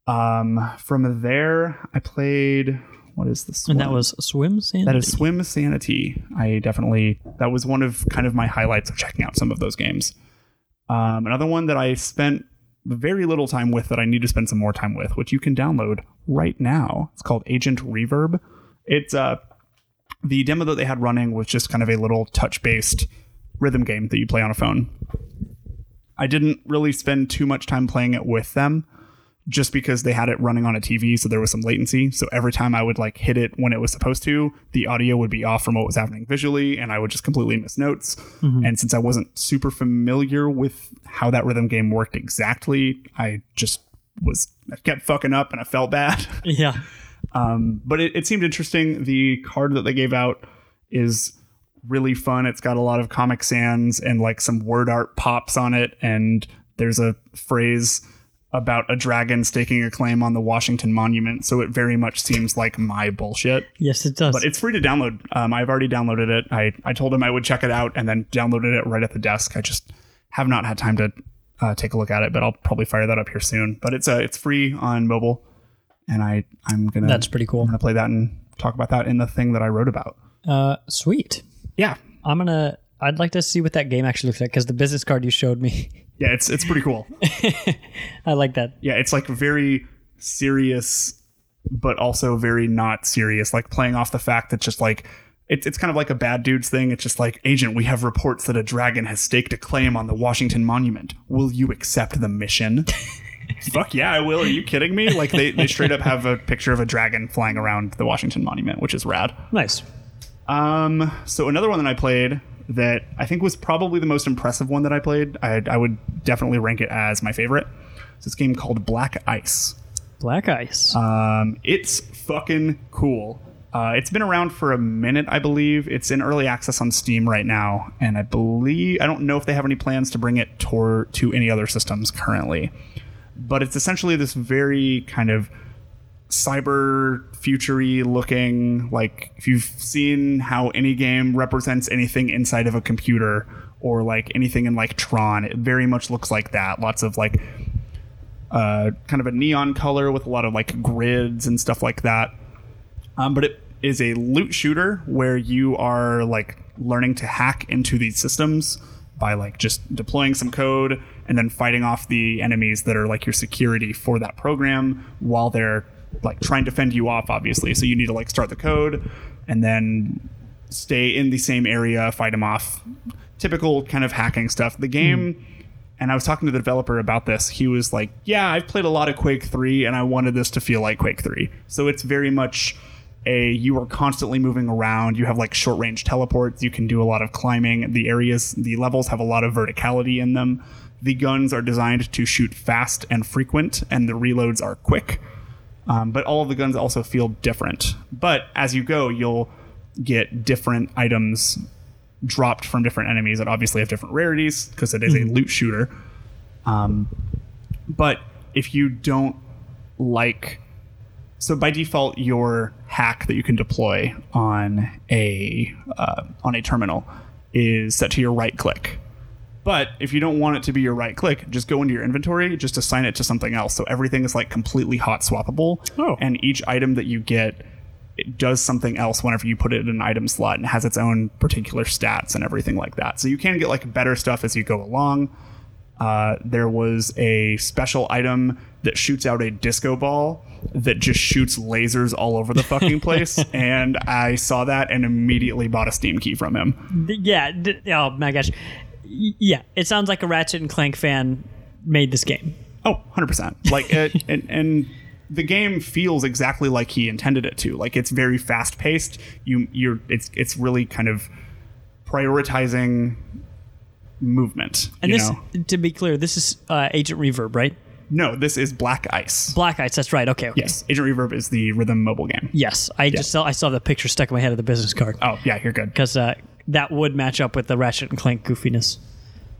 Um, from there, I played. What is this? And that was Swimsanity. That is Swimsanity. I definitely that was one of kind of my highlights of checking out some of those games. Um, another one that I spent very little time with that I need to spend some more time with, which you can download right now. It's called Agent Reverb. It's uh the demo that they had running was just kind of a little touch-based rhythm game that you play on a phone. I didn't really spend too much time playing it with them just because they had it running on a TV, so there was some latency. So every time I would like hit it when it was supposed to, the audio would be off from what was happening visually, and I would just completely miss notes. Mhm. And since I wasn't super familiar with how that rhythm game worked exactly, I just was I kept fucking up, and I felt bad. Yeah. Um, but it, it seemed interesting. The card that they gave out is really fun. It's got a lot of Comic Sans and like some word art pops on it. And there's a phrase about a dragon staking a claim on the Washington Monument. So it very much seems like my bullshit. Yes, it does. But it's free to download. Um, I've already downloaded it. I, I told him I would check it out and then downloaded it right at the desk. I just have not had time to uh, take a look at it, but I'll probably fire that up here soon. But it's uh, it's free on mobile, and I I'm gonna That's pretty cool. I'm gonna play that and talk about that in the thing that I wrote about. Uh, sweet. Yeah. I'm gonna. I'd like to see what that game actually looks like because the business card you showed me. Yeah, it's it's pretty cool. I like that. Yeah, it's like very serious, but also very not serious. Like playing off the fact that just like it's it's kind of like a bad dudes thing. It's just like agent, we have reports that a dragon has staked a claim on the Washington Monument. Will you accept the mission? Fuck yeah, I will. Are you kidding me? Like they, they straight up have a picture of a dragon flying around the Washington Monument, which is rad. Nice. Um, so another one that I played that I think was probably the most impressive one that I played. I, I would definitely rank it as my favorite. It's this game called Black Ice. Black Ice. Um, it's fucking cool. Uh, it's been around for a minute, I believe. It's in early access on Steam right now, and I believe I don't know if they have any plans to bring it tor- to any other systems currently. But it's essentially this very kind of cyber futury looking like if you've seen how any game represents anything inside of a computer or like anything in like Tron, it very much looks like that. Lots of like uh, kind of a neon color with a lot of like grids and stuff like that. Um, but it is a loot shooter where you are like learning to hack into these systems by like just deploying some code and then fighting off the enemies that are like your security for that program while they're like trying to fend you off obviously so you need to like start the code and then stay in the same area fight them off typical kind of hacking stuff the game hmm. and I was talking to the developer about this. He was like, "Yeah, I've played a lot of Quake 3 and I wanted this to feel like Quake 3." So it's very much a you are constantly moving around. You have like short-range teleports, you can do a lot of climbing. The areas, the levels have a lot of verticality in them. The guns are designed to shoot fast and frequent and the reloads are quick. Um, but all of the guns also feel different. But as you go, you'll get different items dropped from different enemies that obviously have different rarities because it is a loot shooter. Um, but if you don't like, so by default, your hack that you can deploy on a uh, on a terminal is set to your right click. But if you don't want it to be your right click, just go into your inventory, just assign it to something else. So everything is like completely hot swappable. Oh. And each item that you get it does something else whenever you put it in an item slot and has its own particular stats and everything like that. So you can get like better stuff as you go along. Uh, there was a special item that shoots out a disco ball that just shoots lasers all over the fucking place. and I saw that and immediately bought a Steam key from him. Yeah. D- oh my gosh. Yeah, it sounds like a Ratchet and Clank fan made this game. Oh, 100%. Like it, and, and the game feels exactly like he intended it to. Like it's very fast paced. You you're it's it's really kind of prioritizing movement. And this, know? to be clear, this is uh, Agent Reverb, right? No, this is Black Ice. Black Ice. That's right. Okay. okay. Yes, Agent Reverb is the rhythm mobile game. Yes, I just saw, I saw the picture stuck in my head of the business card. Oh yeah, you're good because uh, that would match up with the Ratchet and Clank goofiness.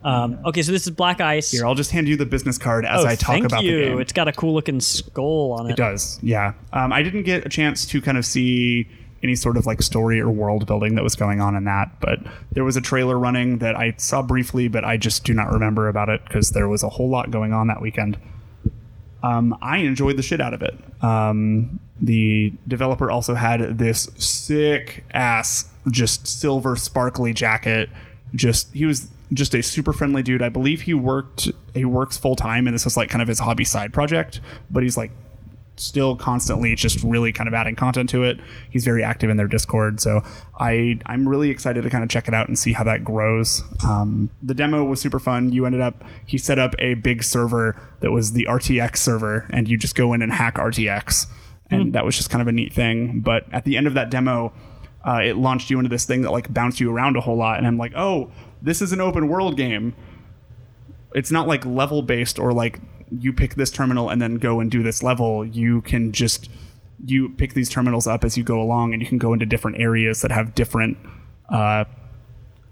Um, okay, so this is Black Ice. Here, I'll just hand you the business card as oh, I talk about you. the game. It's got a cool looking skull on it. It does, yeah. Um, I didn't get a chance to kind of see any sort of like story or world building that was going on in that, but there was a trailer running that I saw briefly, but I just do not remember about it because there was a whole lot going on that weekend. Um, I enjoyed the shit out of it. Um, the developer also had this sick ass, just silver sparkly jacket. Just he was just a super friendly dude. I believe he worked he works full time, and this was like kind of his hobby side project. But he's like still constantly just really kind of adding content to it. He's very active in their Discord, so I I'm really excited to kind of check it out and see how that grows. Um, the demo was super fun. You ended up he set up a big server that was the RTX server, and you just go in and hack RTX, and that was just kind of a neat thing. But at the end of that demo. Uh, it launched you into this thing that like bounced you around a whole lot, and I'm like, oh, this is an open world game. It's not like level based or like you pick this terminal and then go and do this level. You can just you pick these terminals up as you go along, and you can go into different areas that have different uh,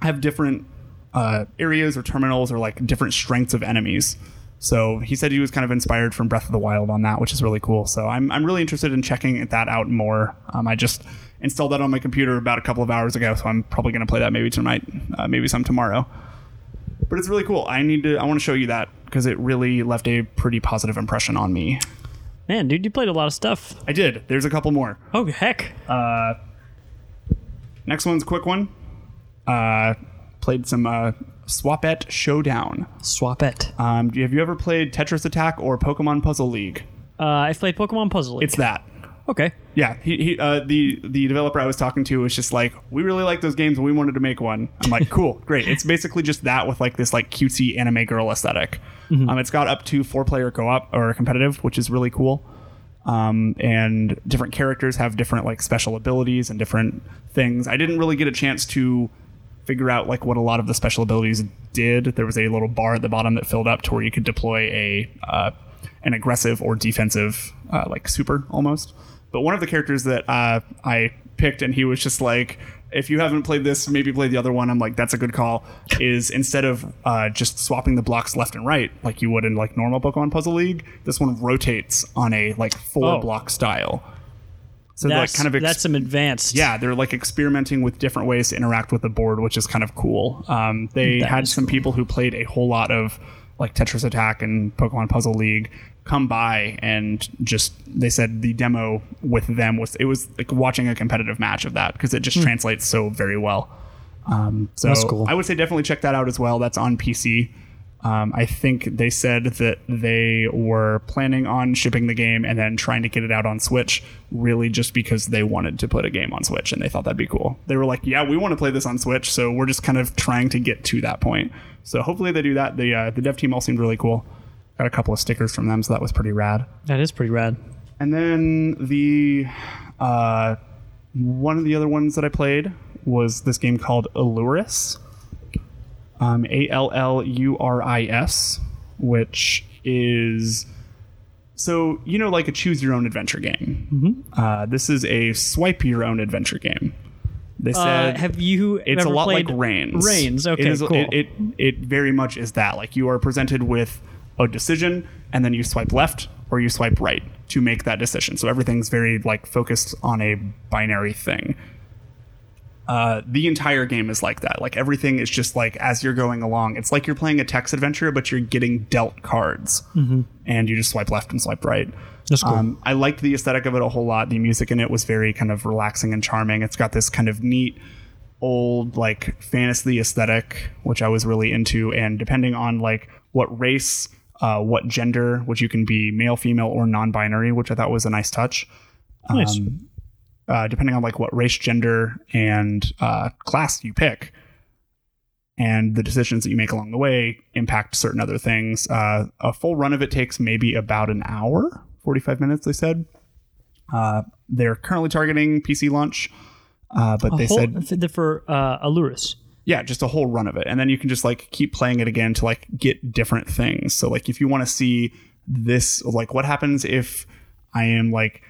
have different uh, areas or terminals or like different strengths of enemies. So he said he was kind of inspired from Breath of the Wild on that, which is really cool. So I'm, I'm really interested in checking that out more. Um, I just installed that on my computer about a couple of hours ago, so I'm probably going to play that maybe tonight, uh, maybe some tomorrow. But it's really cool. I need to. I want to show you that because it really left a pretty positive impression on me. Man, dude, you played a lot of stuff. I did. There's a couple more. Oh heck. Uh, next one's a quick one. Uh, played some uh, Swapette Showdown. Swapette. Um, have you ever played Tetris Attack or Pokemon Puzzle League? Uh, I've played Pokemon Puzzle League. It's that. Okay. Yeah, he, he uh, the the developer I was talking to was just like, we really like those games and we wanted to make one. I'm like, cool, great. It's basically just that with like this like cutesy anime girl esthetic Mhm. Um, it's got up to four player co op or competitive, which is really cool. Um, and different characters have different like special abilities and different things. I didn't really get a chance to figure out like what a lot of the special abilities did. There was a little bar at the bottom that filled up to where you could deploy a uh, an aggressive or defensive uh, like super almost. But one of the characters that uh, I picked and he was just like, if you haven't played this, maybe play the other one. I'm like, that's a good call. Is instead of uh, just swapping the blocks left and right like you would in like normal Pokemon Puzzle League, this one rotates on a like four Oh. block style. So they're, like that's, kind of ex- that's some advanced. yeah, they're like experimenting with different ways to interact with the board, which is kind of cool. Um, they That had some people who played a whole lot of like Tetris Attack and Pokemon Puzzle League come by and just they said the demo with them was it was like watching a competitive match of that because it just Hmm. translates so very well. Um, so That's cool. I would say definitely check that out as well. That's on PC. Um, I think they said that they were planning on shipping the game and then trying to get it out on Switch, really just because they wanted to put a game on Switch and they thought that'd be cool. They were like, "Yeah, we want to play this on Switch," so we're just kind of trying to get to that point. So hopefully they do that. The uh, the dev team all seemed really cool. Got a couple of stickers from them, so that was pretty rad. That is pretty rad. And then the uh, one of the other ones that I played was this game called Alluris, um, A L L U R I S, which is so you know like a choose your own adventure game. Mm-hmm. Uh, this is a swipe your own adventure game. They Uh, said have you it's a lot like Reigns. Reigns, okay, it is, cool. It, it it very much is that. Like you are presented with a decision, and then you swipe left or you swipe right to make that decision. So everything's very like focused on a binary thing. Uh, the entire game is like that. Like everything is just like as you're going along. It's like you're playing a text adventure, but you're getting dealt cards, Mhm. and you just swipe left and swipe right. That's cool. Um, I liked the aesthetic of it a whole lot. The music in it was very kind of relaxing and charming. It's got this kind of neat old like fantasy aesthetic, which I was really into. And depending on like what race, uh, what gender, which you can be male, female, or non-binary, which I thought was a nice touch. Nice. Um, uh, depending on like what race, gender, and uh, class you pick, and the decisions that you make along the way impact certain other things. Uh, a full run of it takes maybe about an hour, 45 minutes, they said. Uh, they're currently targeting PC launch, uh, but A they whole- said for, for uh, Alluris. yeah, just a whole run of it. And then you can just like keep playing it again to like get different things. So like if you want to see this like what happens if I am like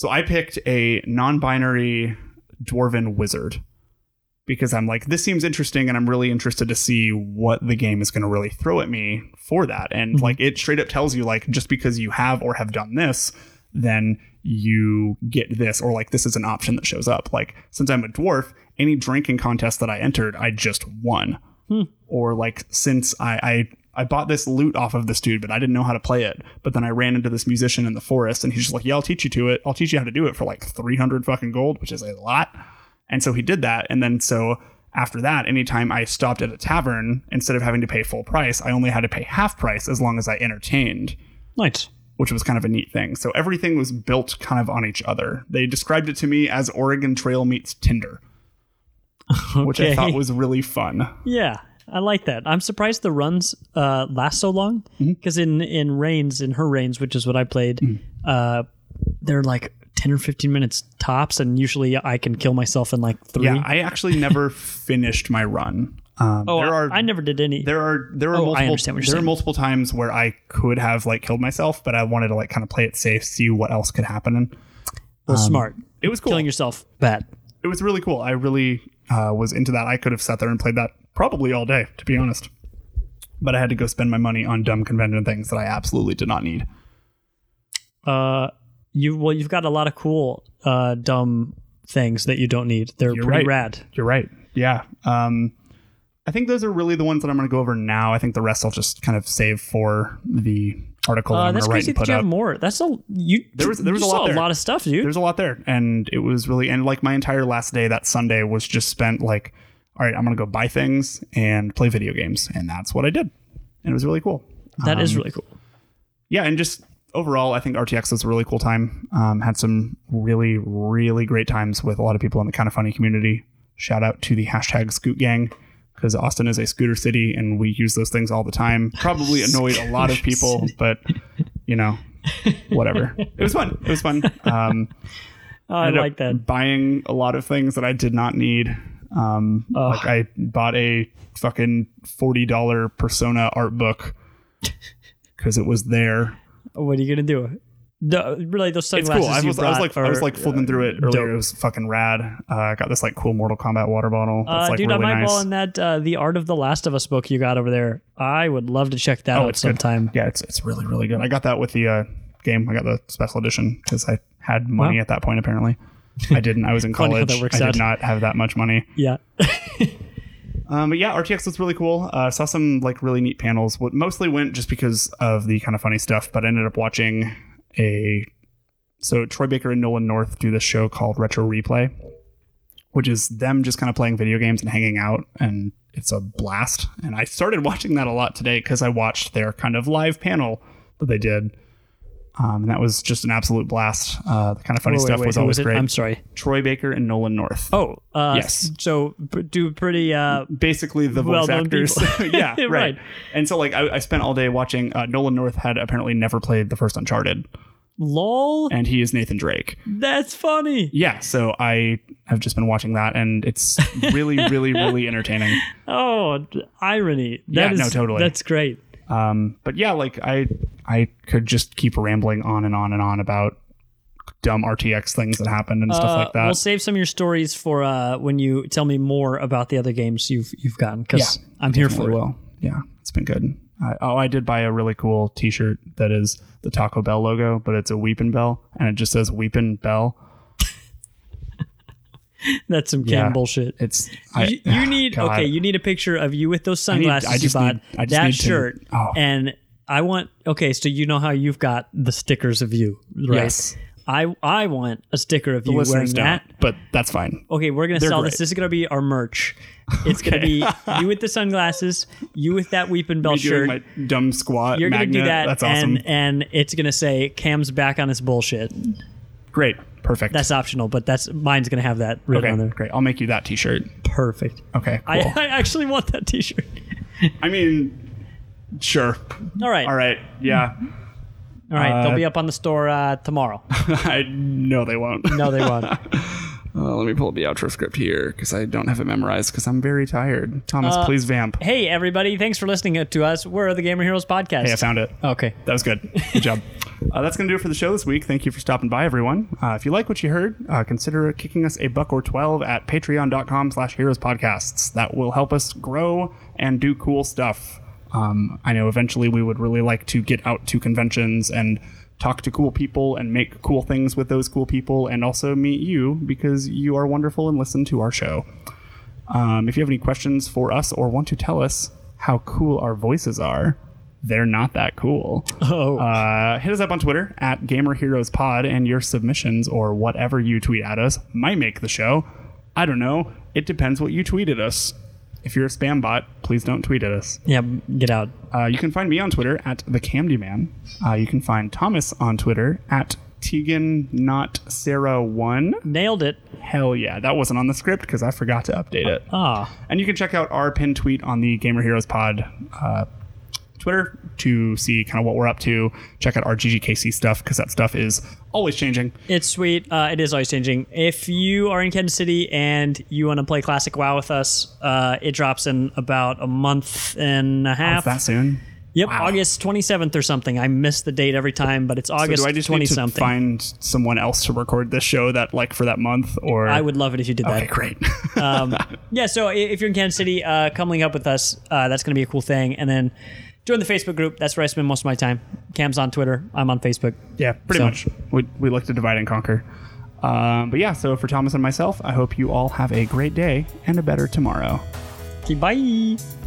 so I picked a non-binary dwarven wizard because I'm like this seems interesting and I'm really interested to see what the game is going to really throw at me for that. And mm-hmm. like it straight up tells you like just because you have or have done this then you get this or like this is an option that shows up. Like since i'm a dwarf any drinking contest that i entered i just won. Hmm. Or like since I, I i bought this lute off of this dude but i didn't know how to play it but then i ran into this musician in the forest and he's just like yeah i'll teach you to it i'll teach you how to do it for like 300 fucking gold which is a lot and so he did that and then so after that anytime i stopped at a tavern instead of having to pay full price i only had to pay half price as long as i entertained Nice. which was kind of a neat thing. So everything was built kind of on each other. They described it to me as Oregon Trail meets Tinder, which I thought was really fun. Yeah, I like that. I'm surprised the runs uh, last so long Mm-hmm. because in in Reigns, in her Reigns, which is what I played, Mm. uh, they're like ten or fifteen minutes tops, and usually I can kill myself in like three. Yeah, I actually never finished my run. Um, oh, there are I never did any. there are there are Oh, I multiple understand what you're there are multiple times where I could have like killed myself, but I wanted to like kind of play it safe, see what else could happen. And well, um, smart. It was cool. Killing yourself bad. It was really cool. I really uh, was into that. I could have sat there and played that probably all day, to be honest. But I had to go spend my money on dumb convention things that I absolutely did not need. Uh, you well, you've got a lot of cool, uh, dumb things that you don't need. They're You're pretty right. rad. You're right. Yeah. Um, I think those are really the ones that I'm going to go over now. I think the rest I'll just kind of save for the article that Uh, going that's crazy that you have more. That's a you. There was there was a lot there. a lot of stuff, dude. There's a lot there, and it was really and like my entire last day that Sunday was just spent like, all right, I'm gonna go buy things and play video games, and that's what I did, and it was really cool. That is Um, really cool. yeah, and just overall, I think RTX was a really cool time. Um, had some really, really great times with a lot of people in the Kinda Funny community. Shout out to the hashtag Scoot Gang because Austin is a scooter city, and we use those things all the time. Probably annoyed a lot of people, but you know, whatever. It was fun. It was fun. Um, Oh, I like that. Buying a lot of things that I did not need. Um, like I bought a fucking forty dollar Persona art book because it was there. What are you gonna do? The, really, those It's sunglasses cool. I was, I was like I was like flipping through it uh, earlier. dope. It was fucking rad. Uh, I got this like cool Mortal Kombat water bottle. That's Uh, like dude, really I might nice. that uh, the Art of the Last of Us book you got over there. I would love to check that oh, out it's good. sometime. Yeah, it's it's really really good. I got that with the uh, game. I got the special edition because I had money Wow. at that point. Apparently, I didn't. I was in college. that works I out. did not have that much money. Yeah. Um, but yeah, RTX was really cool. Uh, saw some like really neat panels. What mostly went just because of the Kinda Funny stuff, but I ended up watching a so Troy Baker and Nolan North do this show called Retro Replay, which is them just kind of playing video games and hanging out, and it's a blast. And I started watching that a lot today because I watched their kind of live panel that they did. Um, and that was just an absolute blast. Uh, the Kinda Funny Wait, stuff wait, was always was great. I'm sorry. Troy Baker and Nolan North. Oh, uh, Yes. So do pretty uh, basically the voice actors. yeah, right. Right. And so like I, I spent all day watching. Uh, Nolan North had apparently never played the first Uncharted, lol. and he is Nathan Drake. That's funny. Yeah, so I have just been watching that, and it's really, really, really entertaining. Oh, irony. Yeah, That is no, totally. That's great. Um, but yeah, like I, I could just keep rambling on and on and on about dumb RTX things that happened and stuff Uh, like that. We'll save some of your stories for uh, when you tell me more about the other games you've you've gotten because Yeah, I'm here for it. will. Yeah, it's been good. I, oh, I did buy a really cool T-shirt that is the Taco Bell logo, but it's a Weepin' Bell, and it just says Weepin' Bell. That's some Yeah, cam bullshit. It's you, you need God. okay. You need a picture of you with those I need- sunglasses I just you bought, need- I just that need to- shirt, oh. and I want okay. So you know how you've got the stickers of you, right? Yes. I I want a sticker of The you wearing that. but that's fine. Okay, we're gonna They're sell great. this. This is gonna be our merch. It's gonna be you with the sunglasses, you with that Weepin' Bell Me shirt. doing my dumb squat. You're gonna do that, That's awesome. and and it's gonna say Cam's back on his bullshit. Great, Perfect. That's optional, but that's mine's gonna have that written okay, on there. great. I'll make you that T-shirt. Perfect. Okay, cool. I, I actually want that T-shirt. I mean, sure. All right. All right. Yeah. All right, they'll Uh, be up on the store uh, tomorrow. I no, they won't. No, they won't. Uh, let me pull up the outro script here because I don't have it memorized because I'm very tired. Thomas, Uh, please vamp. Hey, everybody! Thanks for listening to us. We're the Gamer Heroes podcast. Hey, I found it. Okay. That was good. Good job. Uh, that's going to do it for the show this week. Thank you for stopping by, everyone. Uh, if you like what you heard, uh, consider kicking us a buck or 12 at patreon.com slash heroes podcasts. That will help us grow and do cool stuff. Um, I know eventually we would really like to get out to conventions and talk to cool people and make cool things with those cool people and also meet you because you are wonderful and listen to our show. Um, if you have any questions for us or want to tell us how cool our voices are, they're not that cool. Oh. Uh, hit us up on Twitter at Gamer Heroes Pod, and your submissions or whatever you tweet at us might make the show. I don't know. It depends what you tweeted us. If you're a spam bot, please don't tweet at us. Yeah, get out. Uh, you can find me on Twitter at the Camdyman. Uh, you can find Thomas on Twitter at Tegan Not Sarah One. Nailed it. Hell yeah, that wasn't on the script because I forgot to update it. Ah. And you can check out our pinned tweet on the Gamer Heroes Pod uh, Twitter to see kind of what we're up to. Check out our GGKC stuff because that stuff is always changing. It's sweet. Uh, it is always changing. If you are in Kansas City and you want to play Classic WoW with us, uh, it drops in about a month and a half. Oh, that soon? Yep, August 27th or something. I miss the date every time, but it's August so do I just 20 need to something. find someone else to record this show that like for that month or I would love it if you did that. Okay, great. um, yeah, so if you're in Kansas City, uh, come link up with us. Uh, that's going to be a cool thing. And then join the Facebook group. That's where I spend most of my time. Cam's on Twitter. I'm on Facebook. Yeah, pretty So- much. We, we like to divide and conquer. Um, but yeah, so for Thomas and myself, I hope you all have a great day and a better tomorrow. Okay, bye.